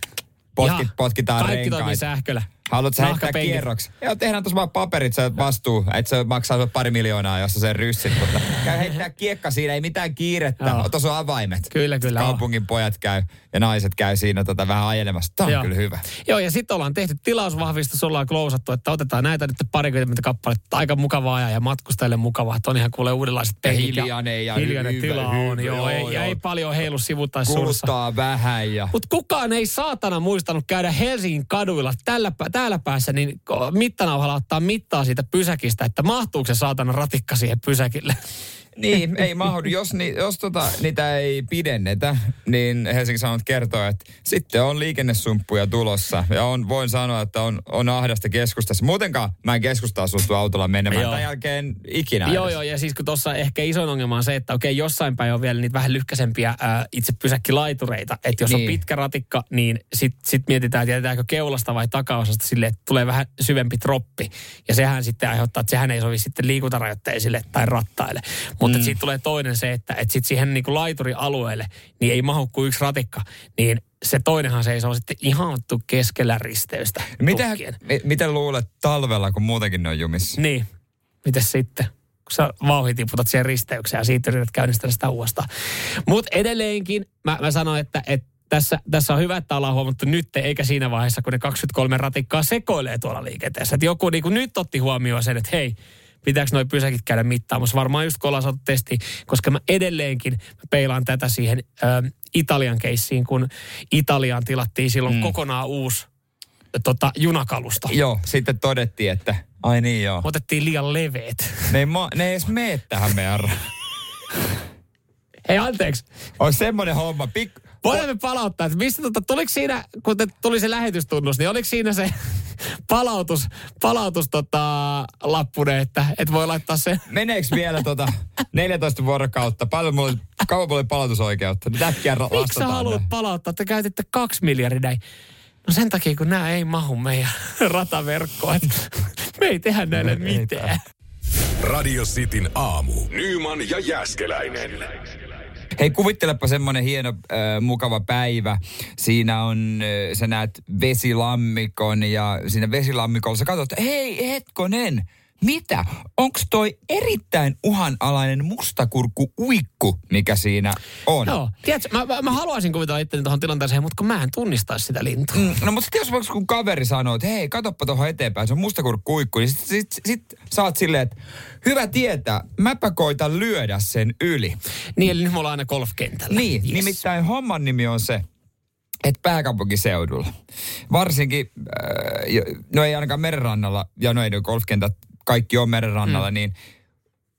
Potkit, potkitaan Kaikki toimii sähköllä. Haluatko heittää kierroksi? Joo, tehdään tuossa vaan paperit, se vastuu, että se maksaa pari miljoonaa, jos sen ryssit, mutta käy heittää kiekka siinä, ei mitään kiirettä. Joo. Tuossa on avaimet. Kyllä, kyllä. Kaupungin on. pojat käy ja naiset käy siinä tota vähän ajelemassa. Tämä on Joo. kyllä hyvä. Joo, ja sitten ollaan tehty tilausvahvistus, ollaan klousattu, että otetaan näitä nyt parikymmentä kappaletta. Aika mukavaa ja, ja matkustajille mukavaa, että on ihan kuule uudenlaiset penkit. hiljainen ja hiljainen hyvä, tila on, hyvä, joo, joo, ei, joo. Ei paljon heilu sivu tai surssa. vähän ja... Mutta kukaan ei saatana muistanut käydä Helsingin kaduilla tällä, täällä päässä, niin mittanauhalla ottaa mittaa siitä pysäkistä, että mahtuuko se saatana ratikka siihen pysäkille. Niin, ei mahdu. Jos, ni, jos tota, niitä ei pidennetä, niin Helsingin Sanomat kertoo, että sitten on liikennesumppuja tulossa. Ja on, voin sanoa, että on, on ahdasta keskustassa. Muutenkaan mä en keskustaa suostu autolla menemään Joo. tämän jälkeen ikinä Joo, edes. joo, ja siis kun tuossa ehkä isoin ongelma on se, että okei, jossain päin on vielä niitä vähän lyhkäisempiä ää, itse pysäkkilaitureita. Että jos niin. On pitkä ratikka, niin sitten sit mietitään, että jätetäänkö keulasta vai takaosasta silleen, että tulee vähän syvempi troppi. Ja sehän sitten aiheuttaa, että sehän ei sovi sitten liikuntarajoitteisille tai rattaille. Mutta mm. siitä tulee toinen se, että, että sitten siihen niin kuin laiturialueelle niin ei mahu kuin yksi ratikka. Niin se toinenhan seisoo sitten ihan keskellä risteystä. Miten, tukkien. mi- miten luulet talvella, kun muutenkin ne on jumissa? Niin, mites sitten? Kun sä vauhitiputat siihen risteykseen ja siitä yrität käynnistää sitä uudestaan. Mutta edelleenkin mä, mä sanoin, että, että tässä, tässä on hyvä, että ollaan huomattu nyt, eikä siinä vaiheessa, kun ne 23 ratikkaa sekoilee tuolla liikenteessä. Että joku niin kuin nyt otti huomioon sen, että hei, pitääkö noi pysäkit käydä mittaamassa. Varmaan just kun ollaan saatu testi, koska mä edelleenkin mä peilaan tätä siihen ö, Italian keissiin, kun Italiaan tilattiin silloin mm. kokonaan uusi tota, junakalusto. Joo, sitten todettiin, että ai niin joo. Otettiin liian leveet. Ne ei, ma- ne ei edes mene tähän meidän Hei anteeksi, On semmoinen homma. Pik- voidaan me palauttaa, että mistä tota, tuliko siinä, kun te, tuli se lähetystunnus, niin oliko siinä se palautus, palautus tota, lappune, että et voi laittaa se, Meneekö vielä tota 14 vuorokautta? Paljon mulla oli, kauan mulla oli palautusoikeutta? Nyt äkkiä miksi sä haluat nää. palauttaa, että käytitte kaksi miljardia näin. No sen takia, kun nämä ei mahu meidän rataverkkoon, me ei tehdä näille mitään. Radio Cityn aamu. Nyman ja Jäskeläinen. Hei, kuvittelepa semmoinen hieno, äh, mukava päivä. Siinä on, äh, sä näet vesilammikon ja siinä vesilammikolla sä katsot, hei hetkonen, mitä? Onks toi erittäin uhanalainen mustakurkku uikku, mikä siinä on? Joo, tiedätkö, mä, mä, mä haluaisin kuvitella itteni tuohon tilanteeseen, mutta kun mä en tunnistaisi sitä lintua. Mm, no mutta sitten jos kun kaveri sanoo, että hei, katoppa tuohon eteenpäin, se on mustakurkku uikku, niin sit, sit, sit sä oot silleen, että hyvä tietää, mäpä koitan lyödä sen yli. Niin, eli nyt me ollaan aina golfkentällä. Niin, Yes. nimittäin homman nimi on se, että pääkaupunkiseudulla, varsinkin, äh, no ei ainakaan merenrannalla, ja no ei ne golfkentät, kaikki on merenrannalla, mm. niin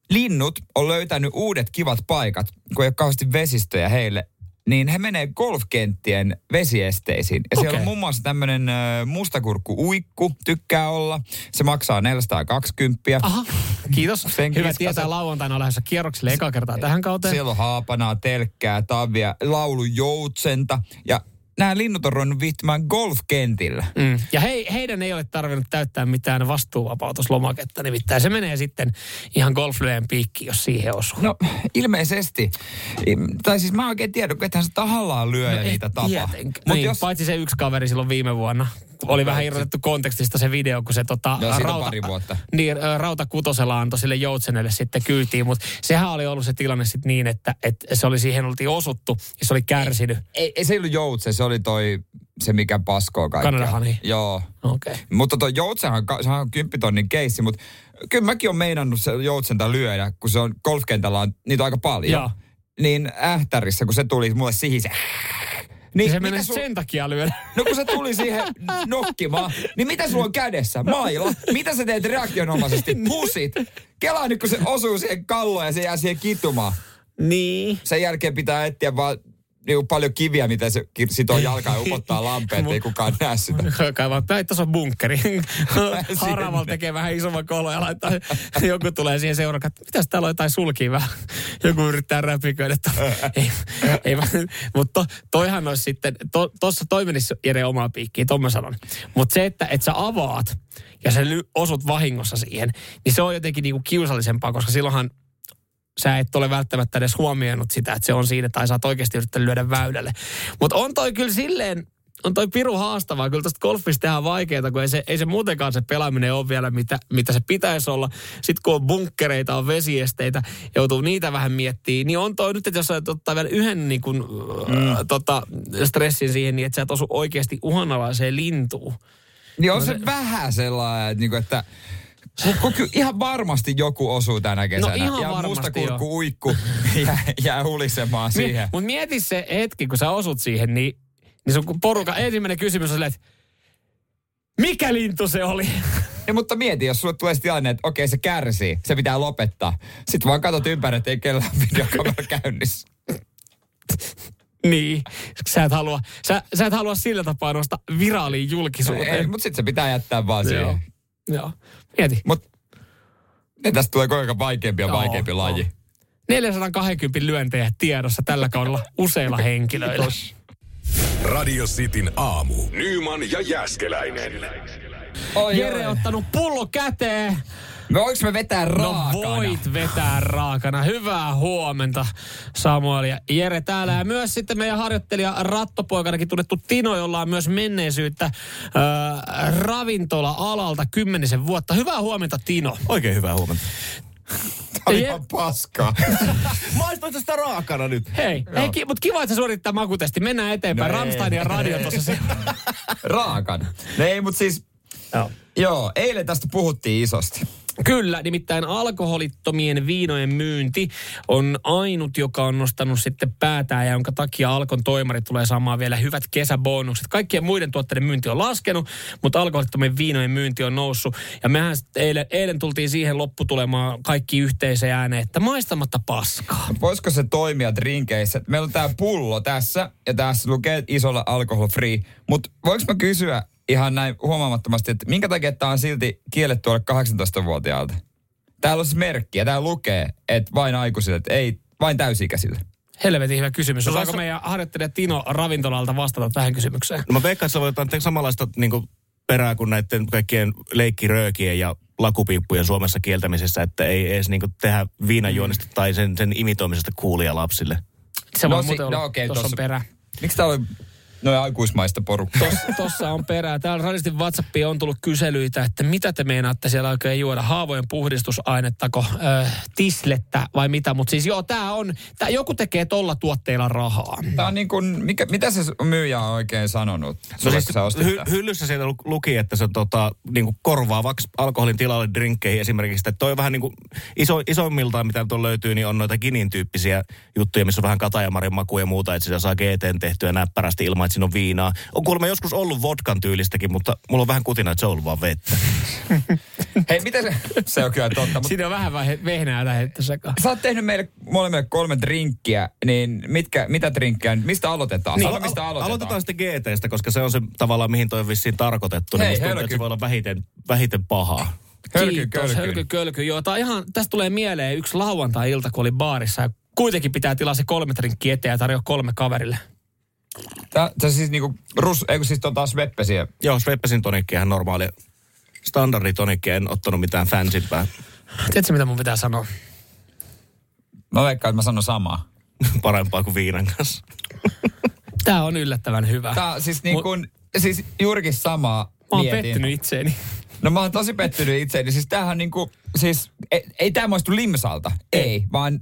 linnut on löytänyt uudet kivat paikat, kun ei ole kauheasti vesistöjä heille, niin he menee golfkenttien vesiesteisiin. Ja siellä Okei. on muun muassa tämmöinen mustakurkku uikku, tykkää olla. Se maksaa 420. Aha, kiitos. Sen Hyvä kiskaset. tietää lauantaina lähdössä kierroksille eka kertaa tähän kauteen. Siellä on haapanaa, telkkää, tavia, laulujoutsenta ja nämä linnut on ruvennut viihtymään golfkentillä. Mm. Ja he, heidän ei ole tarvinnut täyttää mitään vastuuvapautuslomaketta, nimittäin se menee sitten ihan golflyöjen piikkiin, jos siihen osuu. No ilmeisesti. Tai siis mä en oikein tiedä, ethän se tahallaan lyö no, ja niitä tapa. Tietenkin. Mut Niin, jos, Paitsi se yksi kaveri silloin viime vuonna. Oli vähän irrotettu kontekstista se video, kun se tota, Joo, siitä on pari vuotta. Niin, Rauta Kutosella antoi sille joutsenelle sitten kyytiin, mutta sehän oli ollut se tilanne sitten niin, että, että se oli siihen oltiin osuttu ja se oli kärsinyt. ei, ei, se ei ollut joutse, se oli toi, se mikä paskoo kaikkea. Canada Honey. Joo. Okei. Okay. Mutta toi joutsenhan, sehän on kymppitonnin keissi, mutta kyllä mäkin on meinannut se joutsenta lyödä, kun se on golfkentällä on niitä aika paljon. Joo. Niin ähtärissä, kun se tuli mulle siihen se... Niin se menee sul- sen takia lyödä. No kun se tuli siihen nokkimaan, niin mitä sulla on kädessä? Maila. Mitä sä teet reaktionomaisesti? Pusit. Kelaa nyt, kun se osuu siihen kalloon ja se jää siihen kitumaan. Niin. Sen jälkeen pitää etsiä vaan niin paljon kiviä, mitä se sitoo jalkaan ja upottaa lampeen, ettei kukaan näe sitä. Kaivaa, näin tässä on bunkkeri. Haravalla tekee vähän isomman kolon ja laittaa, joku tulee siihen seuraan, että mitäs täällä on jotain sulkia vähän. Joku yrittää räpiköidä, että ei, ei mutta to, toihan olisi sitten, to, tossa toi menisi Jere omaa piikkiin, ton mä sanon. Mutta se, että et sä avaat ja sä osut vahingossa siihen, niin se on jotenkin niinku kiusallisempaa, koska silloinhan sä et ole välttämättä edes huomioinut sitä, että se on siinä, tai sä oot oikeasti yrittänyt lyödä väylälle. Mutta on toi kyllä silleen, on toi piru haastavaa. Kyllä tosta golfista tehdään vaikeaa, kun ei se, ei se muutenkaan se pelaaminen ole vielä, mitä, mitä se pitäisi olla. Sitten kun on bunkkereita, on vesiesteitä, joutuu niitä vähän miettimään, niin on toi nyt, että jos sä ottaa vielä yhden niin kun, mm. äh, tota, stressin siihen, niin että sä et osu oikeasti uhanalaiseen lintuun. Niin on se, vähän sellainen, että, niinku, että kun kyllä ihan varmasti joku osuu tänä kesänä. ihan ja varmasti musta kurkku uikku jää, jää hulisemaan siihen. Mutta mieti se hetki, kun sä osut siihen, niin, niin sun porukan ensimmäinen kysymys on silleen, että mikä lintu se oli? Ja, mutta mieti, jos sulle tulee tilanne, että okei se kärsii, se pitää lopettaa. Sitten vaan katsot ympäri, että ei kellään videokamera käynnissä. Niin. Sä et halua, sä, sä et halua sillä tapaa nostaa viraaliin julkisuuteen. Ei, mutta sitten se pitää jättää vaan Joo. siihen. Joo. Mieti. Mut ne tästä tulee koko ajan vaikeampi ja vaikeampi joo. laji. 420 lyöntejä tiedossa tällä kaudella useilla henkilöillä. Radio Cityn aamu. Nyman ja Jäskeläinen. Oi, Jere on ottanut pullo käteen. Me voinko me vetää No raakana? voit vetää raakana. Hyvää huomenta Samuel ja Jere täällä. Ja myös sitten meidän harjoittelija rattopoikanakin tunnettu Tino, jolla on myös menneisyyttä äh, ravintola-alalta kymmenisen vuotta. Hyvää huomenta Tino. Oikein hyvää huomenta. Oli Je- ihan paskaa. Maistoit sitä raakana nyt? Hei, hei ki- mutta kiva, että sä suorittaa makutesti. Mennään eteenpäin. No No ei. Ramstein ja radio tuossa. se- Raakan. No ei, mutta siis, Joo. joo, eilen tästä puhuttiin isosti. Kyllä, nimittäin alkoholittomien viinojen myynti on ainut, joka on nostanut sitten päätään ja jonka takia Alkon toimari tulee saamaan vielä hyvät kesäbonukset. Kaikkien muiden tuotteiden myynti on laskenut, mutta alkoholittomien viinojen myynti on noussut. Ja mehän eilen, eilen tultiin siihen lopputulemaan kaikki yhteiseen ääneen, että maistamatta paskaa. Voisiko se toimia drinkeissä? Meillä on tää pullo tässä, ja tässä lukee isolla alcohol free. Mutta voinko mä kysyä ihan näin huomaamattomasti, että minkä takia tämä on silti kielletty alle 18-vuotiaalta? Täällä on siis merkki, ja täällä lukee, että vain aikuisille, että ei, vain täysi-ikäisille. Helvetin hyvä kysymys. No, Osaako tässä- meidän harjoittelija Tino ravintolalta vastata tähän kysymykseen? No mä veikkaan, että se voi jotain samanlaista niin kuin, perää kuin näiden kaikkien leikkiröökien ja lakupiippujen Suomessa kieltämisessä, että ei edes niin kuin, tehdä viinajuonista tai sen, sen imitoimisesta kuulia lapsille. Se No voi si- no okei, Tuossa on perä. Miksi täällä on noin aikuismaista porukkaa? Tossa on perää. Täällä radistin WhatsAppiin on tullut kyselyitä, että mitä te meinaatte siellä oikein juoda? Haavojen puhdistusainettako, ö, tislettä vai mitä? Mutta siis joo, tää on, tää joku tekee tolla tuotteilla rahaa. Tää on niin kuin, mikä, mitä se myyjä on oikein sanonut? No siis kun hy, hyllyssä sieltä lu- luki, että se tota, niin kuin korvaavaksi alkoholin tilalle drinkkeihin esimerkiksi. Että toi on vähän niin kuin iso, isoimmiltaan, mitä tuolla löytyy, niin on noita ginin tyyppisiä juttuja, missä on vähän katajamarin maku ja muuta, että sitä saa GTn tehtyä näppärästi ilman, että siinä on viinaa. On kuulemma joskus ollut vodkan tyylistäkin, mutta mulla on vähän kutina, että se on ollut vaan vettä. Hei, mitä se, se on kyllä totta, mutta Siinä on vähän vaihe- vehnää lähetty sekaan. Sä oot tehnyt meille molemmille kolme drinkkiä, niin mitkä, mitä drinkkejä, mistä aloitetaan? Sano, mistä aloitetaan. Niin, Aloitetaan sitten GTstä, koska se on se tavallaan, mihin toi on vissiin tarkoitettu. Hei, niin tuntuu, että se voi olla vähiten, vähiten pahaa. Hölky, Kiitos, kölky. hölky, kölky. Joo, tää ihan, tästä tulee mieleen yksi lauantai-ilta, kun oli baarissa ja kuitenkin pitää tilaa se kolme drinkkiä eteen ja tarjoa kolme kaverille. Tää, tää siis niinku, rus, eikö siis tota sveppesiä? Joo, Sveppesin tonikki ihan normaali. Standardi tonikki, en ottanut mitään fansimpää. Tiedätkö, mitä mun pitää sanoa? Mä veikkaan, että mä sanon samaa. Parempaa kuin viinan kanssa. Tää on yllättävän hyvä. Tää on siis niin kuin, siis juurikin samaa Mä oon mietin. pettynyt itseeni. No mä oon tosi pettynyt itseeni. Siis tämähän niinku, siis ei, ei tää maistu limsalta. Ei, ei vaan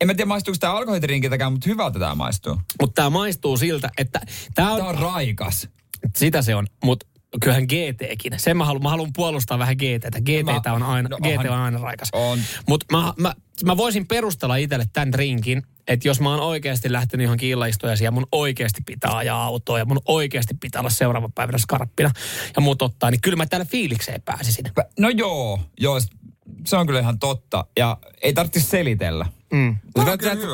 en mä tiedä maistuuko tää alkoholidrinkiltäkään, mutta hyvältä tää maistuu. Mutta tää maistuu siltä, että tää on, on raikas. sitä se on, mutta kyllähän GTkin. Sen mä haluan, mä haluan puolustaa vähän GTtä. GT on aina, no GT on aina raikas. on. Mutta mä, mä, mä, voisin perustella itselle tämän drinkin, että jos mä oon oikeasti lähtenyt johonkin illaistujaisiin ja mun oikeasti pitää ajaa autoa ja mun oikeasti pitää olla seuraava päivänä skarppina ja muut ottaa, niin kyllä mä täällä fiilikseen pääsisin. Pä- No joo, joo, se on kyllä ihan totta. Ja ei tarvitse selitellä. Mm. Jos,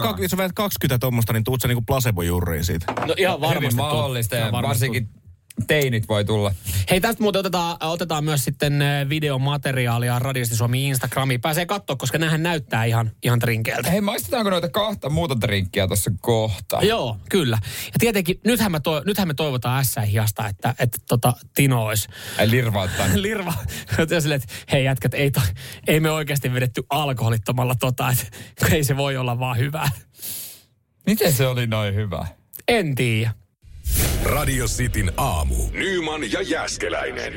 kak- jos sä väät 20 tuommoista, niin tuut sä niinku placebo-jurriin siitä. No ihan varmasti. Hyvin mahdollista ja varmasti varsinkin teinit voi tulla. Hei, tästä muuten otetaan, otetaan myös sitten äh, videomateriaalia Radiosti Suomi Instagramiin. Pääsee katsoa, koska nämähän näyttää ihan, ihan trinkeiltä. Hei, maistetaanko noita kahta muuta drinkkiä tuossa kohta? Joo, kyllä. Ja tietenkin, nythän, mä to, nythän me toivotaan S-hiasta, että, että tota, Tino olisi Ei lirvauttaa. lirva. Silleen, että hei jätkät, ei, to, ei me oikeasti vedetty alkoholittomalla tota, että ei se voi olla vaan hyvää. Miten se oli noin hyvä? En tiedä. Radio Cityn aamu. Nyman ja Jäskeläinen.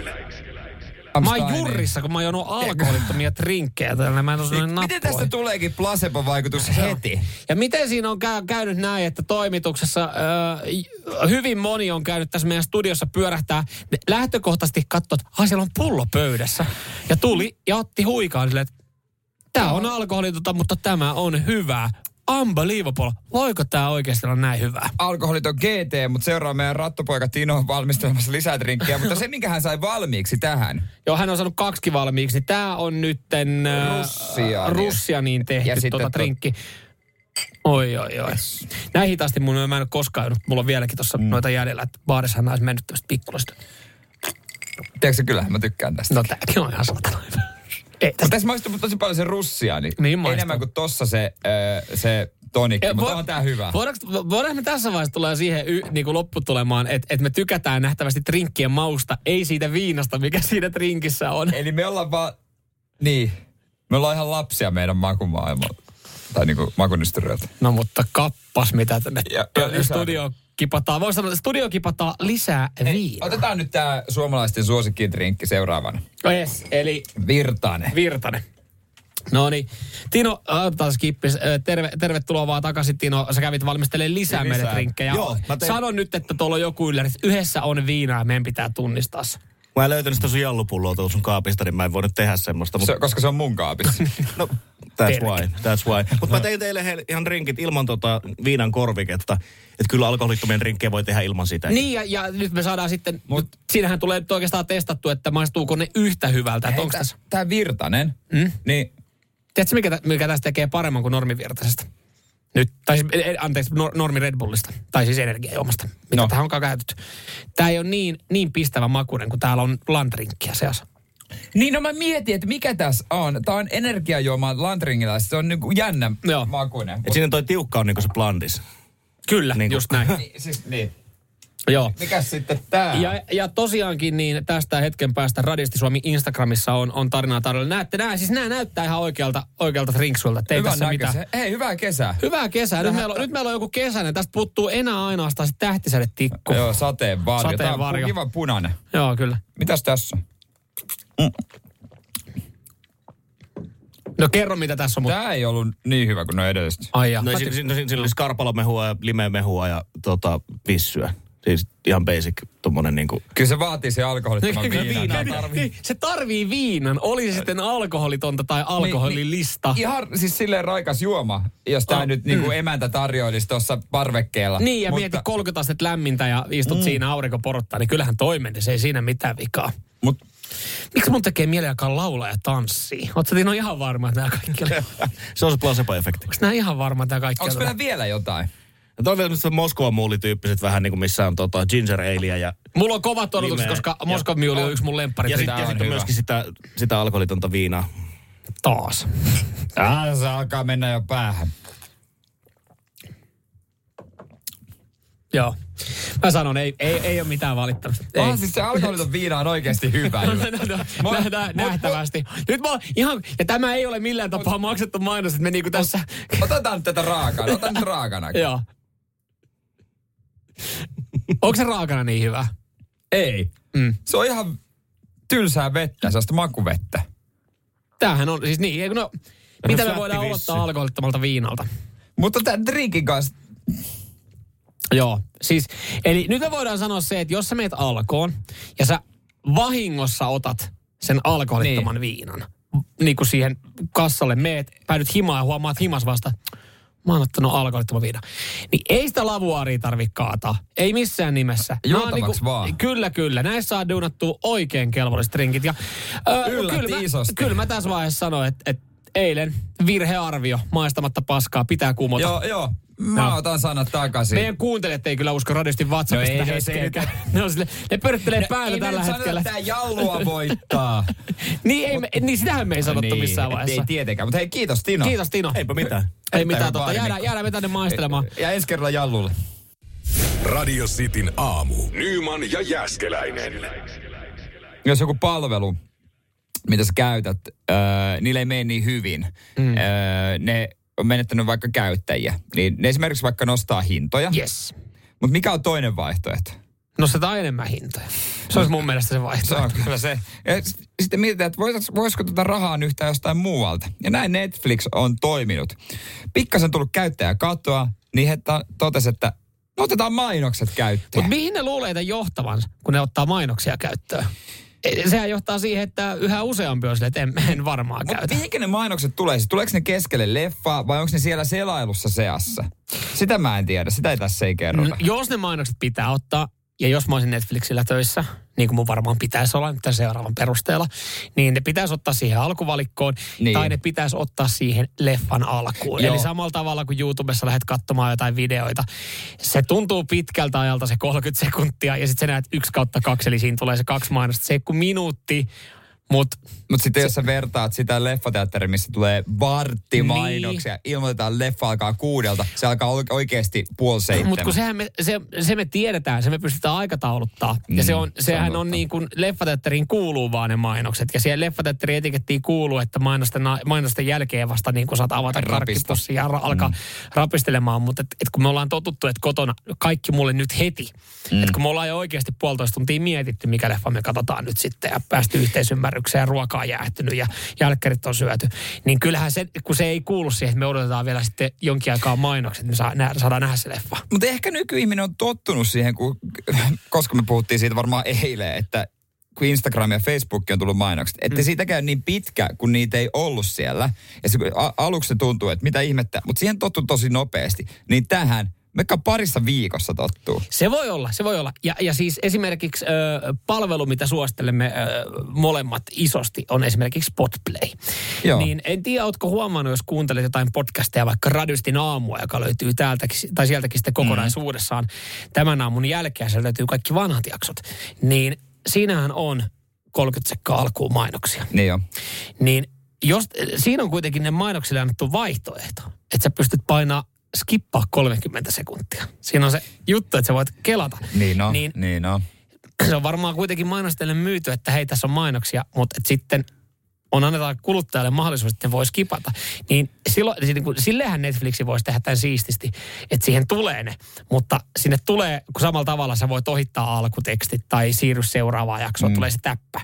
Mä oon jurrissa, kun mä oon juonut alkoholittomia trinkkejä. Tällä mä en ole Niin, miten tästä tuleekin placebo-vaikutus heti? Ja miten siinä on käy, käynyt näin, että toimituksessa ö, hyvin moni on käynyt tässä meidän studiossa pyörähtää. Lähtökohtaisesti katsoi, että "Ai, siellä on pullo pöydässä. Ja tuli ja otti huikaan silleen, että tämä on alkoholitonta, mutta tämä on hyvää. Unbelievable. Voiko tämä oikeasti olla näin hyvää? Alkoholit on GT, mutta seuraa meidän rattopoika Tino valmistelemassa lisää drinkkejä. mutta se, minkä hän sai valmiiksi tähän. Joo, hän on saanut kaksi valmiiksi. Niin Tämä on nytten äh, Russiani. Russianiin tehty Ja tuota to- drinkki. Oi, oi, oi. Näin hitaasti mun, mä en ole koskaan jäänyt. Mulla on vieläkin tuossa mm. noita jäljellä, että baarissahan mä olisin mennyt tämmöistä pikkulista. Tiedätkö, kyllähän mä tykkään tästä. No tääkin on ihan saatana hyvä. Ei, Mutta tässä maistuu tosi paljon se russia, niin, Niin maistuu. enemmän kuin tossa se, äh, se tonikki, Eh, mutta vo- on tää hyvä. Voidaanko, voidaanko me tässä vaiheessa tulee siihen y, niin kuin lopputulemaan, että, että me tykätään nähtävästi drinkkien mausta, ei siitä viinasta, mikä siinä drinkissä on. Eli me ollaan vaan, niin, me ollaan ihan lapsia meidän makumaailmalla. Tai niinku makunystyröiltä. No mutta kappas, mitä tänne Ja- ja lisää. Kipataan. Voisi sanoa, että studio kipataan lisää viinaa. Otetaan nyt tää suomalaisten suosikkidrinkki seuraavana. Yes, eli Virtanen. Virtanen. No niin. Tino, otetaan skippis. Ö, Terve, tervetuloa vaan takaisin, Tino. Sä kävit valmistelemaan lisää, Lisää. meille drinkkejä. Joo, tein- Sano nyt, että tuolla on joku ylläri. Yhdessä on viinaa ja meidän pitää tunnistaa se. Mä en löytänyt sitä sun jallupulloa tuolta sun kaapista, niin mä en voinut tehdä semmoista. Mutta Se, koska se on mun kaapissa. No, that's why, that's why. Mutta mä tein teille he, ihan drinkit ilman tota viinan korviketta. Että kyllä alkoholittomien drinkkejä voi tehdä ilman sitä. Niin, ja, ja nyt me saadaan sitten, Mut, siinähän tulee nyt oikeastaan testattu, että maistuuko ne yhtä hyvältä. Hei, tässä, tää Virtanen, Mm? niin tiedätkö mikä, mikä tästä tekee paremman kuin normivirtaisesta? Nyt, tai siis, eh, anteeksi, nor, normi Red Bullista, tai siis energiajuomasta, mitä No. tähän onkaan käytetty. Tämä ei ole niin, niin pistävä makuinen, kun täällä on landrinkkiä seassa. Niin no mä mietin, että mikä tässä on. Tää on energiajuoma Lantringilla. Se on niinku jännä Joo. makuinen. Et siinä toi tiukka on niinku se blandis. Kyllä, Niin niin kuin- just näin. Niin, siis, niin. Joo. Mikäs sitten tää? Ja, ja tosiaankin niin tästä hetken päästä Radisti Suomi Instagramissa on, on tarinaa tarjolla. Näette, nää, siis nämä näyttää ihan oikealta, oikealta drinksuilta. Ei Hyvän tässä mitään. Hei, hyvää kesää. Hyvää kesää. Nyt meillä, on, nyt meillä on joku kesäinen. Tästä puuttuu enää ainoastaan se tähtisädetikku. Joo, sateenvarjo. Tää on Sateenvarjo. kiva punainen. Joo, kyllä. Mitäs tässä on? No kerro, mitä tässä on. Mutta... Tää ei ollut niin hyvä kuin ne edelliset. Ai ja. No, siinä, siinä, siinä oli skarpalomehua ja limeemehua ja tota, vissyä. Siis ihan basic tommonen niinku... Kyllä se vaatii se alkoholittoman viinan. viinaa tarvii. Se tarvii viinan. Oli se sitten alkoholitonta tai alkoholilista. Ihan siis silleen raikas juoma, jos tää Oh, nyt niinku emäntä tarjoilisi tuossa parvekkeella. Niin, ja Mutta- mieti 30 astetta lämmintä ja istut mm. siinä aurinko porottaa, niin kyllähän toimeen, se ei siinä mitään vikaa. Mut Miksi mun tekee mieli alkaa laulaa ja tanssia? Oletko Tino ihan varma, että nämä kaikki oli... se on se placebo-efekti. Onko nämä ihan varma, että nämä kaikki meillä vielä jotain? Ja toi on vielä tämmöiset Moskovan muulityyppiset vähän niin kuin missä on tota ginger aleä ja... Mulla on kovat odotukset, Limeä. koska Ja- Moskov Mule on yksi mun lemppari. Ja sitten Tää sit on hyvä. myöskin sitä, sitä alkoholitonta viinaa. Taas. Ah, se alkaa mennä jo päähän. Joo. Mä sanon, ei, ei, ei ole mitään valittamista. Ei. Ah, siis se alkoholiton viina on oikeasti hyvä No, juttu. no, no, Mut- nähdään, mut- nähtävästi. Nyt mä ihan, ja tämä ei ole millään tapaa maksettu mainos, että me niinku tässä... Otetaan nyt tätä raakana. Otan nyt raakana. Joo. Onko se raakana niin hyvä? Ei. Mm. Se on ihan tylsää vettä, sellaista makuvettä. Tämähän on, siis niin, eikö no, mitä me voidaan odottaa alkoholittomalta viinalta? Mutta tämän drinkin kanssa, Joo, siis, eli nyt me voidaan sanoa se, että jos sä meet alkoon ja sä vahingossa otat sen alkoholittoman niin. viinan, niin kuin siihen kassalle meet, päädyt himaan ja huomaat himas vasta, mä oon ottanut alkoholittoman viinan. Niin ei sitä lavuaaria tarvitse kaataa. Ei missään nimessä. On niinku- Juotavaksi vaan. Kyllä, kyllä. Näissä saa duunattua oikein kelvolliset drinkit. Ja, ö, Yllätti kyllä, mä, kyllä mä tässä vaiheessa sanoin, että, että eilen virhearvio maistamatta paskaa pitää kumota. joo, joo. Mä Joo. otan sanat takaisin. Meidän kuuntelijat ei kyllä usko radiosti WhatsAppista No ei, no no se ei hetkeäkään. Ne, on sille, ne pörttelee päällä ei me tällä nyt sanota, hetkellä. että tää jallua voittaa. niin, ei, me, niin sitähän me ei sanottu niin, missään vaiheessa. Ei tietenkään, mutta hei kiitos Tino. Kiitos Tino. Eipä mitään. Ei mitään, totta. Jäädään, jäädään me tänne maistelemaan. Ja ensi kerralla jallulle. Radio Cityn aamu. Nyman ja Jäskeläinen. Jos joku palvelu, mitä sä käytät, öö, niillä ei mene niin hyvin. Mm. Öö, ne on menettänyt vaikka käyttäjiä. Niin ne esimerkiksi vaikka nostaa hintoja. Yes. Mutta mikä on toinen vaihtoehto? Nostetaan enemmän hintoja. Se olisi mun mielestä se Se vaihtoehto. on kyllä se. Ja sitten mietitään, että vois- voisiko tätä rahaa yhtään jostain muualta. Ja näin Netflix on toiminut. Pikkasen tullut käyttäjä katoa, niin he ta- totesi, että no otetaan mainokset käyttöön. Mutta mihin ne luulee johtavansa, kun ne ottaa mainoksia käyttöön? Sehän johtaa siihen, että yhä useampi on silleen, että en, en varmaan Mutta käytä. mihinkä ne mainokset tulee? Siis tuleeko ne keskelle leffaa vai onko ne siellä selailussa seassa? Sitä mä en tiedä, sitä ei tässä ei kerrota. No, jos ne mainokset pitää ottaa, ja jos mä olisin Netflixillä töissä, niin kuin mun varmaan pitäisi olla nyt tämän seuraavan perusteella, niin ne pitäisi ottaa siihen alkuvalikkoon, Niin. tai ne pitäisi ottaa siihen leffan alkuun. Joo. Eli samalla tavalla kuin YouTubessa lähdet katsomaan jotain videoita, se tuntuu pitkältä ajalta se 30 sekuntia, ja sitten sä näet yksi kautta kaksi, eli siinä tulee se kaksi mainosta. Se ei kuin minuutti, mutta Mutta sitten jos sä vertaat sitä leffateatteria, missä tulee varttimainoksia, Niin. ilmoitetaan leffa alkaa kuudelta, se alkaa oike- oikeasti puoli seitsemän. Mutta kun sehän me, se, se me tiedetään, se me pystytään aikatauluttaa. Mm, ja se on, se sehän on on, niin kuin leffateatteriin kuuluu vaan ne mainokset. Ja siihen leffateatterin etikettiin kuuluu, että mainosten, mainosten jälkeen vasta niin kuin saat avata Rapista. karkkipussin ja ra- alkaa mm. rapistelemaan. Mutta et, et kun me ollaan totuttu, että kotona kaikki mulle nyt heti. Mm. Että kun me ollaan jo oikeasti puolitoista tuntia mietitty, mikä leffa me katsotaan nyt sitten ja päästy yhteisymmärrykseen ja ruokaa jäähtynyt ja jälkkärit on syöty. Niin kyllähän se, kun se ei kuulu siihen, että me odotetaan vielä sitten jonkin aikaa mainokset, niin saa, nä, saadaan nähdä se leffa. Mutta ehkä nykyihminen on tottunut siihen, kun, koska me puhuttiin siitä varmaan eilen, että kun Instagram ja Facebook on tullut mainokset, että mm. siitä käy niin pitkä, kun niitä ei ollut siellä. Ja se, a, aluksi se tuntuu, että mitä ihmettä, mutta siihen tottuu tosi nopeasti. Niin tähän, mekka parissa viikossa tottuu. Se voi olla, se voi olla. Ja, ja siis esimerkiksi ö, palvelu, mitä suosittelemme ö, molemmat isosti, on esimerkiksi Spotplay. Joo. Niin en tiedä, ootko huomannut, jos kuuntelet jotain podcasteja, vaikka Radistin aamua, joka löytyy täältäkin, tai sieltäkin sitten kokonaisuudessaan tämän aamun jälkeen, siellä löytyy kaikki vanhat jaksot. Niin siinähän on 30 sekkaa alkuun mainoksia. Niin jo. Niin jos, siinä on kuitenkin ne mainoksille annettu vaihtoehto, että sä pystyt painaa skippaa 30 sekuntia. Siinä on se juttu, että sä voit kelata. Niin no, Niin niin, no. se on varmaan kuitenkin mainostajille myyty, että hei, tässä on mainoksia, mutta et sitten on annetaan kuluttajalle mahdollisuus, että ne voi skipata. Niin silloin, siis niin kuin, sillehän Netflixi voisi tehdä tämän siististi, että siihen tulee ne. Mutta sinne tulee, kun samalla tavalla sä voit ohittaa alkutekstit tai siirry seuraavaan jaksoon, mm. tulee se täppä.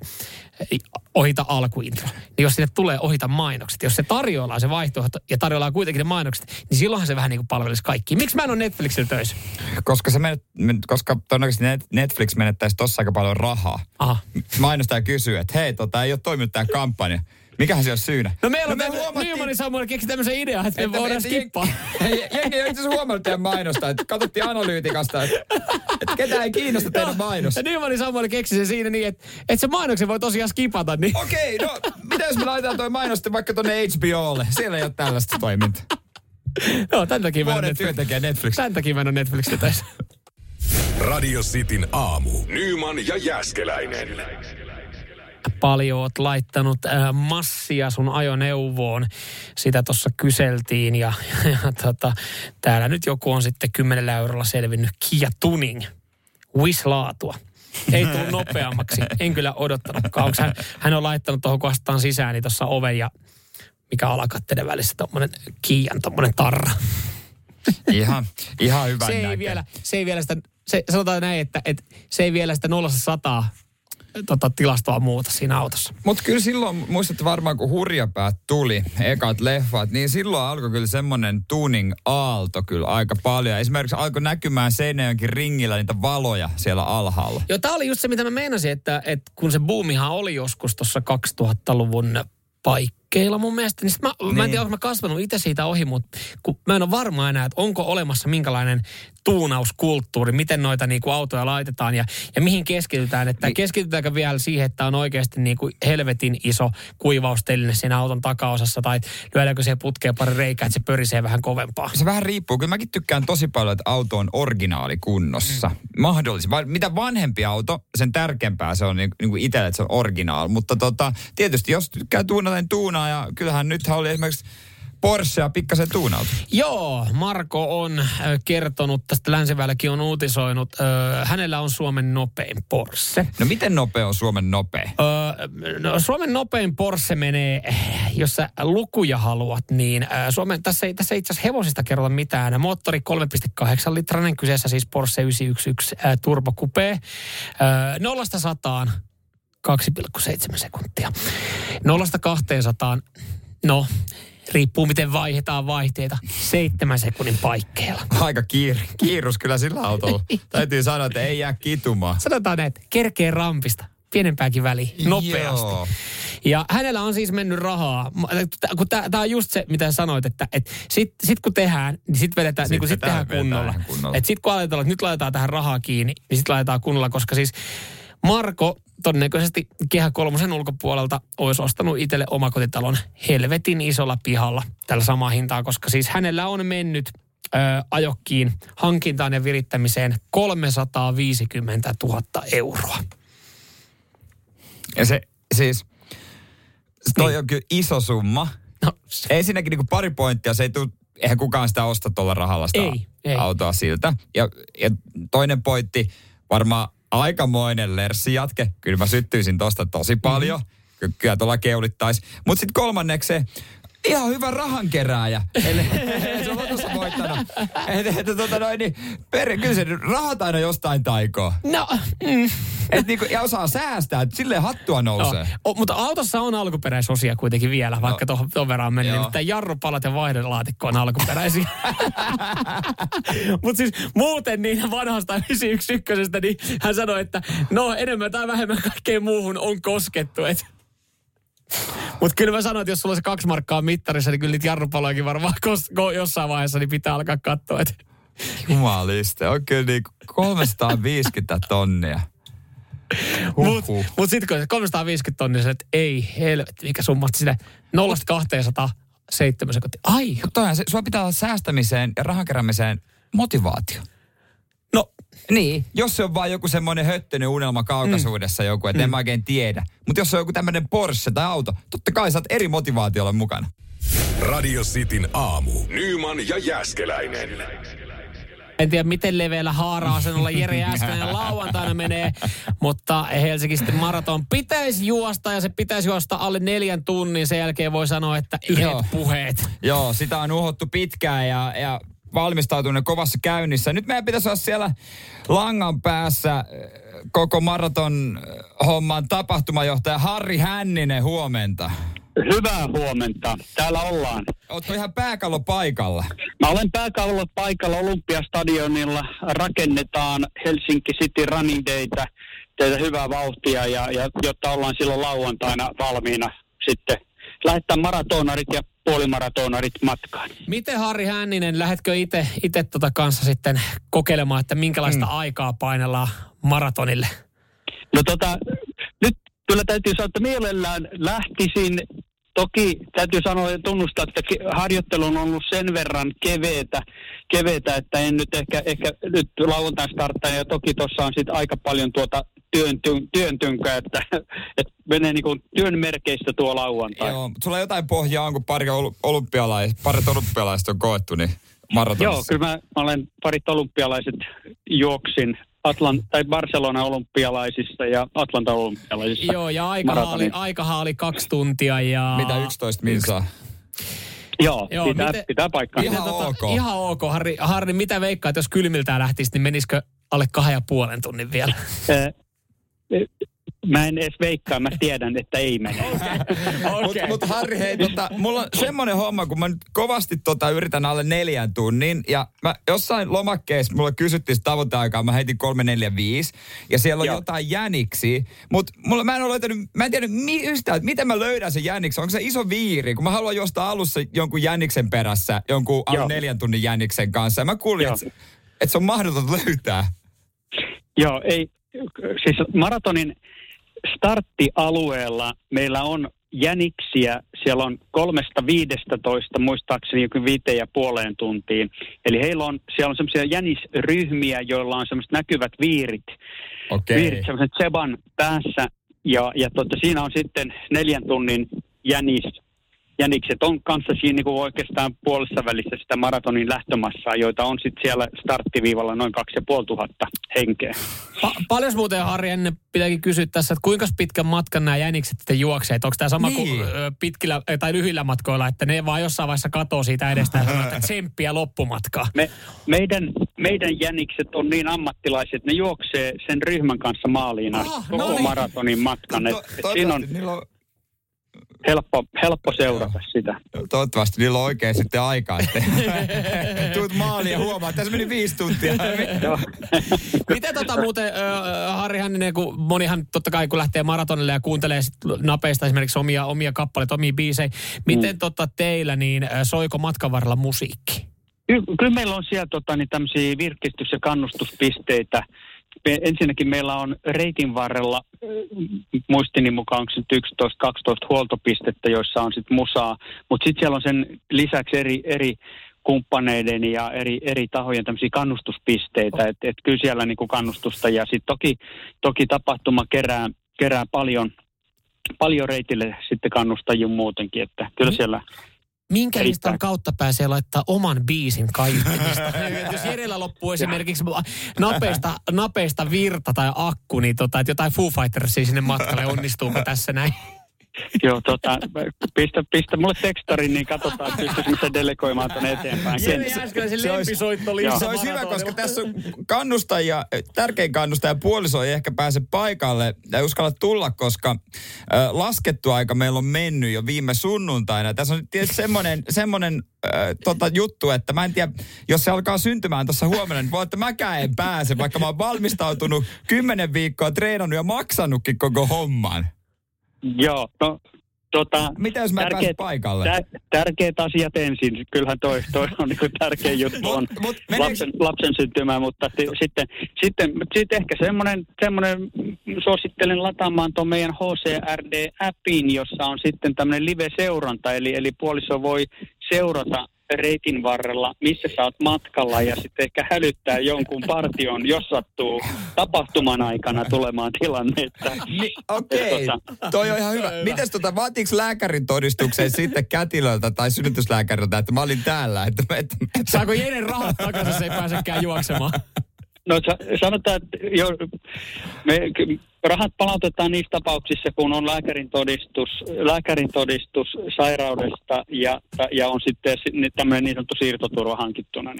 Ohita alkuintro. Niin jos sinne tulee ohita mainokset, jos se tarjoillaan se vaihtoehto ja tarjoillaan kuitenkin ne mainokset, niin silloinhan se vähän niin kuin palvelisi kaikki. Miksi mä en ole Netflixillä töissä? Koska, se menet, men- koska todennäköisesti Net- Netflix menettäisi tossa aika paljon rahaa. Aha. Mainostaja kysyy, että hei, tota, ei ole toiminut tämä kampanja. Mikähän se on syynä? No meillä on me no huomattiin- Nymanin Samuel keksi tämmöisen idean, että me Että- voidaan että skippaa. Jengi ei itse asiassa huomannut teidän mainosta. Että katsottiin analyytikasta, että, että ketään ei kiinnosta teidän mainos. Ja Nymanin Samuel keksi sen siinä niin, että, että se mainoksen voi tosiaan skipata. Niin. Okei, no mitä jos me laitetaan toi mainos vaikka tonne HBOlle? Siellä ei ole tällaista toimintaa. Joo, tämän takia mä en työntekijä Netflix. Tämän takia mä en ole. Radio Cityn aamu. Nyman ja Jäskeläinen. Paljon oot laittanut äh, massia sun ajoneuvoon. Sitä tuossa kyseltiin ja, ja tota, täällä nyt joku on sitten 10 eurolla selvinnyt Kia Tuning. Wish-laatua. Ei tullut nopeammaksi. En kyllä odottanutkaan. Onks hän, hän on laittanut tuohon astutaan sisään, niin tuossa oven ja mikä alakatteiden välissä tommonen Kian tommonen tarra. Ihan, ihan hyvä se ei, vielä, se ei vielä sitä, se, sanotaan näin, että, että se ei vielä sitä 0 tota, tilastoa muuta siinä autossa. Mutta kyllä silloin, muistatte varmaan kun Hurjapäät tuli, ekat leffat, niin silloin alkoi kyllä semmoinen tuning-aalto kyllä aika paljon. Esimerkiksi alkoi näkymään Seinäjönkin ringillä niitä valoja siellä alhaalla. Joo, tämä oli just se, mitä mä meinasin, että, että kun se boomihan oli joskus tuossa 2000-luvun paikkeilla mun mielestä, niin mä, niin. mä en Niin. tiedä, onko mä kasvanut itse siitä ohi, mutta kun mä en ole varma enää, että onko olemassa minkälainen tuunauskulttuuri, miten noita niin kuin autoja laitetaan ja, ja mihin keskitytään. Että Niin. keskitytäänkö vielä siihen, että on oikeasti niin kuin helvetin iso kuivausteline siinä auton takaosassa tai lyödäänkö se putkeen pari reikää, että se pörisee vähän kovempaa. Se vähän riippuu. Kyllä mäkin tykkään tosi paljon, että auto on originaalikunnossa. Mm. Mahdollisesti. Va- Mitä vanhempi auto, sen tärkeämpää se on niin, niin kuin itselle, että se on originaal. Mutta tota, tietysti jos tykkää tuunata, niin tuunaa. Ja kyllähän nythän oli esimerkiksi Porschea pikkasen tuunautu. Joo, Marko on kertonut, tästä Länsiväylläkin on uutisoinut, hänellä on Suomen nopein Porsche. No miten nopea on Suomen nopea? Öö, no, Suomen nopein Porsche menee, jos sä lukuja haluat, niin Suomen, tässä ei, tässä ei itse asiassa hevosista kerrota mitään. Moottori 3,8 litrainen, kyseessä siis Porsche 911 äh, Turbo Coupe. Äh, nollasta sataan 2,7 sekuntia. Nollasta 200, no riippuu miten vaihdetaan vaihteita, seitsemän sekunnin paikkeilla. Aika kiir, kiirus kyllä sillä autolla. Täytyy sanoa, että ei jää kitumaan. Sanotaan näin, että kerkee rampista, pienempääkin väliä, nopeasti. Joo. Ja hänellä on siis mennyt rahaa, kun tämä on just se, mitä sanoit, että et sit, sit kun tehdään, niin sit vedetään, Sit niin kun sit tehdään kunnolla. kunnolla. Et sit kun aletaan, että nyt laitetaan tähän rahaa kiinni, niin sit laitetaan kunnolla, koska siis Marko todennäköisesti Kehä Kolmosen ulkopuolelta olisi ostanut itselle omakotitalon helvetin isolla pihalla tällä samaa hintaa, koska siis hänellä on mennyt ö, ajokkiin hankintaan ja virittämiseen 350 000 euroa. Ja se siis, toi Niin. on kyllä iso summa. No, se- Ensinnäkin niin pari pointtia, se ei tule, eihän kukaan sitä osta tuolla rahalla sitä Ei, ei. autoa siltä. Ja, ja toinen pointti, varmaan aikamoinen lerssijatke. Kyllä mä syttyisin tosta tosi paljon. Mm-hmm. Kyllä tuolla keulittaisi. Mutta sitten kolmanneksi se, ihan hyvä rahankerääjä. Eli se on tuossa voittanut. Että, että tota noin, niin, per, kyllä se rahat aina jostain taikoo. no, mm. Et niinku, ja osaa säästää, että silleen hattua nousee. No, o, mutta autossa on alkuperäisosia kuitenkin vielä, vaikka No. tuohon verran on mennyt. Joo. Nimittäin jarrupalat ja vaihdelaatikko on alkuperäisiä. mutta siis muuten niin vanhasta 911, niin hän sanoi, että no enemmän tai vähemmän kaikkeen muuhun on koskettu. Mutta kyllä mä sanoin, että jos sulla on se kaksi markkaa mittarissa, niin kyllä niitä jarrupalojakin varmaan kos, ko, jossain vaiheessa niin pitää alkaa katsoa. Et. Jumaliste, on kyllä niinku 350 tonnia. Mutta mut sitten kun se 350 tonnia, että ei helvetti, mikä summa sinne 0 207 sekuntia. Ai, Mutta se, sulla pitää olla säästämiseen ja rahan keräämiseen motivaatio. Niin, jos se on vaan joku semmoinen höttönen unelma kaukaisuudessa Mm. joku, että en mä oikein tiedä. Mutta jos se on joku tämmöinen Porsche tai auto, totta kai sä oot eri motivaatiolla mukana. Radio Cityn aamu. Nyman ja Jäskeläinen. En tiedä, miten leveällä haara-asennolla Jere Jääskeläinen lauantaina menee, mutta Helsinki sitten maraton pitäisi juosta ja se pitäisi juosta alle neljän tunnin. Sen jälkeen voi sanoa, että yhdet Joo. puheet. Joo, sitä on uhottu pitkään ja, ja valmistautuminen kovassa käynnissä. Nyt meidän pitäisi olla siellä langan päässä äh, koko maraton äh, homman tapahtumajohtaja Harri Hänninen, huomenta. Hyvää huomenta. Täällä ollaan. Ootko ihan pääkallo paikalla? Mä olen pääkallolla paikalla Olympiastadionilla. Rakennetaan Helsinki City Running Daytä. Teitä hyvää vauhtia, ja, ja jotta ollaan silloin lauantaina valmiina sitten lähettää maratonarit ja puolimaratonarit matkaan. Miten Harri Hänninen, lähetkö itse ite tota kanssa sitten kokeilemaan, että minkälaista mm. aikaa painellaan maratonille? No tota, nyt kyllä täytyy sanoa, että mielellään lähtisin. Toki täytyy sanoa ja tunnustaa, että harjoittelu on ollut sen verran keveetä, keveetä että en nyt ehkä, ehkä nyt lauantain starttaan. Ja toki tuossa on sitten aika paljon tuota työn, työn, työn tynkää, että, että menee niin kuin työn merkeistä tuo lauantai. Joo, mutta sulla jotain pohjaa on, kun pari ol- olympialais, parit olympialaiset on koettu, niin maratonissa. Joo, kyllä mä, mä olen parit olympialaiset juoksin Atlant- tai Barcelona olympialaisissa ja Atlanta olympialaisissa. Joo, ja aikahan oli, aikahan oli kaksi tuntia ja... Mitä 11 minsaa? Joo, Joo, pitää, miten- pitää paikkaa. Miten Ihan ok. Ihan ok. Harri, Harri, mitä veikkaat, jos kylmiltään lähtisi, niin menisikö alle kahden ja puolen tunnin vielä? Mä en edes veikkaa, mä tiedän, että ei mene. Mutta mut Harri, hei, tota, mulla on semmoinen homma, kun mä nyt kovasti tota, yritän alle neljän tunnin, ja mä jossain lomakkeessa mulla kysyttiin sitä tavoiteaikaa, mä heitin 345, ja siellä on Joo. jotain jäniksi, mutta mulla, mä en ole löytänyt, mä en tiedä mi, yhtään, että miten mä löydän sen jäniksen, onko se iso viiri, kun mä haluan juosta alussa jonkun jäniksen perässä, jonkun alle Joo. neljän tunnin jäniksen kanssa, ja mä kuulin, että et se on mahdotonta löytää. Joo, ei, siis maratonin starttialueella meillä on jäniksiä, siellä on kolmesta viidestätoista muistaakseni joku viiteen ja puoleen tuntiin. Eli heillä on, siellä on semmoisia jänisryhmiä, joilla on semmoiset näkyvät viirit, Okei. viirit semmoisen tseban päässä. Ja, ja totta, siinä on sitten neljän tunnin jänis, jänikset on kanssa siinä niin kuin oikeastaan puolessa välissä sitä maratonin lähtömassaa, joita on sitten siellä starttiviivalla noin 2500 henkeä. Pa- paljon muuten, Harri, ennen pitääkin kysyä tässä, että kuinka pitkän matkan nämä jänikset sitten juoksee? Onko tämä sama Niin. kuin pitkillä tai lyhyillä matkoilla, että ne vaan jossain vaiheessa katoo siitä edestä ja sanoo, että tsemppiä loppumatkaa? Me, meidän, meidän jänikset on niin ammattilaiset, että ne juoksee sen ryhmän kanssa maaliin asti Ah, koko no niin. maratonin matkan. Et, To- et siinä on, niillä on helppo, helppo seurata sitä. Toivottavasti niillä on oikein sitten aikaa, tuut maaliin ja huomaa, että tässä meni viisi tuntia. Miten tota muuten, äh, Harri Hänninen, kun monihan totta kai kun lähtee maratonille ja kuuntelee sit napeista esimerkiksi omia, omia kappaleita, omia biisejä, miten mm. tota teillä, niin soiko matkan varrella musiikki? Kyllä meillä on siellä tota, niin tämmöisiä virkistys- ja kannustuspisteitä. Ensinnäkin meillä on reitin varrella, muistini mukaan onko se 11-12 huoltopistettä, joissa on sitten musaa, mutta sitten siellä on sen lisäksi eri, eri kumppaneiden ja eri, eri tahojen tämmöisiä kannustuspisteitä, että et kyllä siellä niinku kannustusta ja sitten toki, toki tapahtuma kerää, kerää paljon, paljon reitille sitten kannustajia muutenkin, että kyllä siellä Minkä listan kautta pääsee laittaa oman biisin kaiuttimista? Jos Jerellä loppuu esimerkiksi napeista, napeista virta tai akku, niin tota, että jotain Foo Fightersia sinne matkalle, onnistuuko tässä näin? Joo, tota, pistä, pistä mulle tekstarin, niin katsotaan, pystyisikö se delegoimaan tuonne eteenpäin. Jere Jääskeläisen lempisoitto Se olisi hyvä, koska tässä on kannustajia, tärkein kannustaja puoliso ei ehkä pääse paikalle ja uskalla tulla, koska äh, laskettu aika meillä on mennyt jo viime sunnuntaina. Tässä on tietysti semmoinen, semmoinen äh, tota, juttu, että mä en tiedä, jos se alkaa syntymään tuossa huomenna, niin voi, että mäkään en pääse, vaikka mä oon valmistautunut kymmenen viikkoa treenannut ja maksanutkin koko homman. Joo, no Tota, Mitä jos mä tärkeät, paikalle? Tär, tärkeät asiat ensin. Kyllähän toi, toi on niin tärkeä juttu on mut, mut lapsen, lapsen syntymä, mutta t- sitten, sitten, sitten ehkä semmoinen, semmoinen, suosittelen lataamaan tuon meidän HCRD-appin, jossa on sitten tämmöinen live-seuranta, eli, eli puoliso voi seurata reitin varrella, missä sä oot matkalla ja sitten ehkä hälyttää jonkun partion, jos sattuu tapahtuman aikana tulemaan tilanne. Että, Ni, Okei, okay. tota, toi on ihan hyvä. Mites tota, vaatiiko lääkärin todistuksen sitten kätilöltä tai synnytyslääkäriltä, että mä olin täällä? Että, että, että... Saako Jenen rahat takaisin, se ei pääsekään juoksemaan? No sanotaan, että jo, me, rahat palautetaan niissä tapauksissa, kun on lääkärin todistus, lääkärin todistus sairaudesta ja, ja on sitten tämmöinen niin sanottu siirtoturva hankittuna.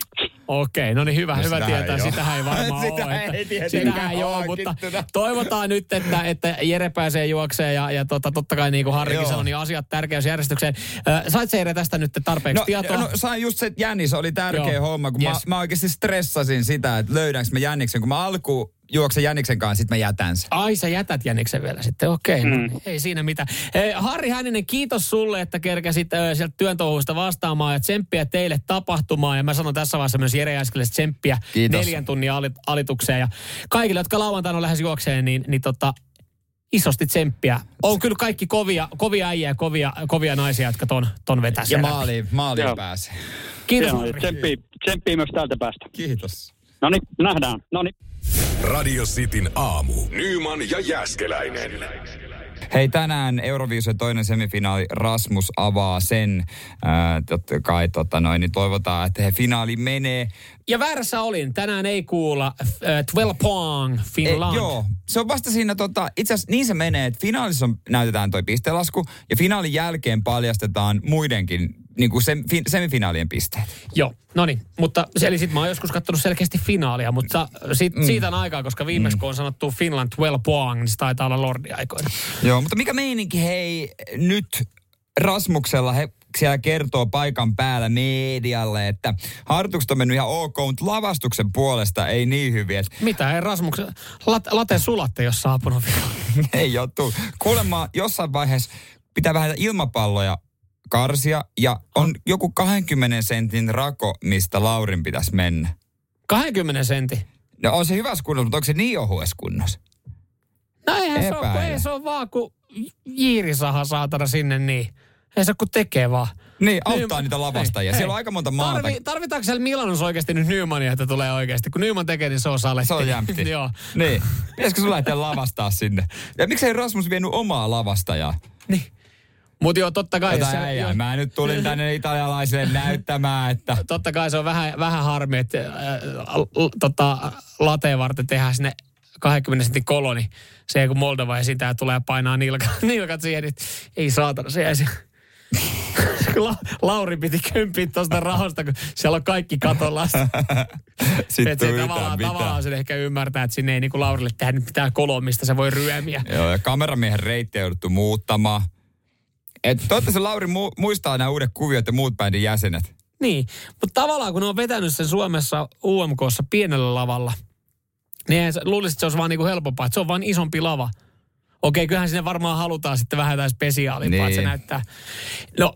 Okei, no niin hyvä, no, hyvä tietää. Sitähän ei varmaan sitä ole. Ei että, sitähän ei ole, mutta toivotaan nyt, että, että Jere pääsee juokseen ja, ja tota, totta kai niin kuin Harrikin sanoi, niin asiat tärkeysjärjestykseen. Äh, sait se Jere tästä nyt tarpeeksi no, tietoa? No sain just se, että Jännis oli tärkeä Joo. homma, kun yes. mä, mä oikeasti stressasin sitä, että löydänkö mä Jänniksen, kun mä alkuun juokse Jäniksen kanssa, sitten mä jätän sen. Ai sä jätät Jäniksen vielä sitten, okei. Okay, no mm. no, ei siinä mitään. Hei, Harri Hänninen, kiitos sulle, että kerkäsit äh, sieltä työn touhuista vastaamaan ja tsemppiä teille tapahtumaan. Ja mä sanon tässä vaiheessa myös Jere Jääskelälle tsemppiä kiitos. neljän tunnin alit, alitukseen. Ja kaikille, jotka lauantaina on lähes juokseen, niin, niin tota, isosti tsemppiä. On kyllä kaikki kovia, kovia äijä ja kovia, kovia naisia, jotka ton, ton vetää Ja maaliin, maaliin pääsee. Kiitos. Tsemppiä, tsemppiä myös täältä päästä. Kiitos. No niin, nähdään. No niin. Radio Cityn aamu. Nyman ja Jäskeläinen. Hei, tänään Euroviisun toinen semifinaali Rasmus avaa sen. Ää, totta kai tota noin, niin toivotaan, että he finaali menee. Ja väärässä olin. Tänään ei kuulla äh, 12 Pong Finland. E, joo, se on vasta siinä, tota, itse asiassa niin se menee, että finaalissa on, näytetään toi pistelasku ja finaalin jälkeen paljastetaan muidenkin niin kuin sem, fi, semifinaalien pisteet. Joo, no niin. Mutta eli sit mä oon joskus katsonut selkeästi finaalia, mutta sit, mm. siitä on aikaa, koska viimeksi mm. kun on sanottu Finland 12 Poang, niin se taitaa olla Lordi aikoina. Joo, mutta mikä meininki hei nyt Rasmuksella, he siellä kertoo paikan päällä medialle, että harjoitukset on mennyt ihan ok, mutta lavastuksen puolesta ei niin hyvin. Että... Mitä ei Rasmuksen, lat, late sulatte, jos saapunut Ei joutuu. Kuulemma jossain vaiheessa pitää vähän ilmapalloja karsia ja on joku 20 sentin rako, mistä Laurin pitäisi mennä. 20 sentti? No on se hyvässä kunnossa, mutta onko se niin ohuessa kunnossa? No eihän se ole, ei se ole vaan kun jiirisaha saatana sinne niin. Ei se kun tekee vaan. Niin, auttaa Nyman, niitä lavastajia. Hei, Siellä on aika monta maata. Tarvi, tarvitaanko siellä Milanossa oikeasti nyt Nymania, että tulee oikeasti? Kun Nyman tekee, niin se on saletti. Se on jämpti. Joo. Niin. Pitäisikö sulla lähteä lavastaa sinne? Ja miksei Rasmus vienyt omaa lavastajaa? Niin. Mutta joo, totta kai... se, äijää. Mä nyt tulin tänne italialaisille näyttämään, että... Totta kai se on vähän, vähän harmi, että äh, tota, lateen varten tehdään sinne 20 sentin koloni. Se kun Moldova esitää tulee painaa nilkat, nilkat siihen, niin ei saatana, se jäisi... La, Lauri piti kympiä tuosta rahosta, kun siellä on kaikki katolla. Sitten se tavallaan, tavallaan sen ehkä ymmärtää, että sinne ei niin kuin Laurille tehdä mitään koloa, mistä se voi ryömiä. Joo, ja kameramiehen reitti jouduttu muuttamaan Et toivottavasti Lauri mu- muistaa nämä uudet kuviot ja muut bändin jäsenet. Niin, mutta tavallaan kun ne on vetänyt sen Suomessa UMKssa pienellä lavalla, niin luulisit, että se olisi vaan niinku helpompaa, että se on vaan isompi lava. Okei, kyllähän sinne varmaan halutaan sitten vähän jotain spesiaalimpaa, niin. että se näyttää. No,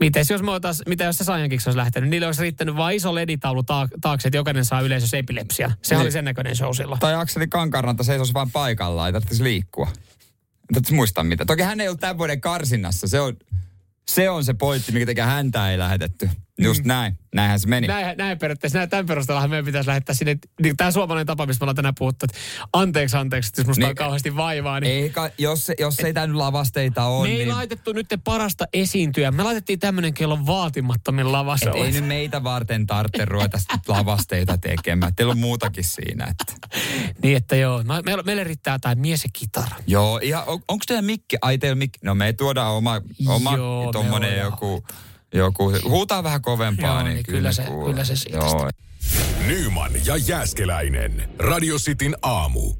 mites jos me otas, mitä jos se Saijankiksi olisi lähtenyt? Niille olisi riittänyt vain iso leditaulu taak- taakse, että jokainen saa yleisössä epilepsia. Sehän Niin. oli sen näköinen show silloin. Tai Akseli Kankaranta seisoisi vain paikallaan, ei tarvitsisi liikkua. Ei tarvitsisi muistaa mitä. Toki hän ei ollut tämän vuoden karsinnassa. Se on se, on se pointti, mikä tekee häntä ei lähetetty. Just näin. Näinhän se meni. Näin, näin periaatteessa, näin, tämän perusteella meidän pitäisi lähettää sinne, niin tämä suomalainen tapa, mistä me ollaan tänään puhuttu, että anteeksi, anteeksi, että jos musta Niin. on kauheasti vaivaa, niin Ei, ka- jos, jos ei tämä nyt lavasteita ole, me ei niin... laitettu nyt parasta esiintyä. Me laitettiin tämmöinen, kello vaatimattomin lavassa. Ei nyt meitä varten tarvitse ruveta lavasteita tekemään. Teillä on muutakin siinä. Että. Niin, että joo. Me, meille, meille riittää jotain mies ja kitara. Joo, on, onko teillä mikki? Ai teillä mikki? No me tuodaan oma, oma Joo, tommonen joku, joku, huutaa vähän kovempaa. Joo, niin, niin kyllä se- kuuluu. kyllä se siitä Joo. Nyman ja Jääskeläinen. Radio Cityn aamu.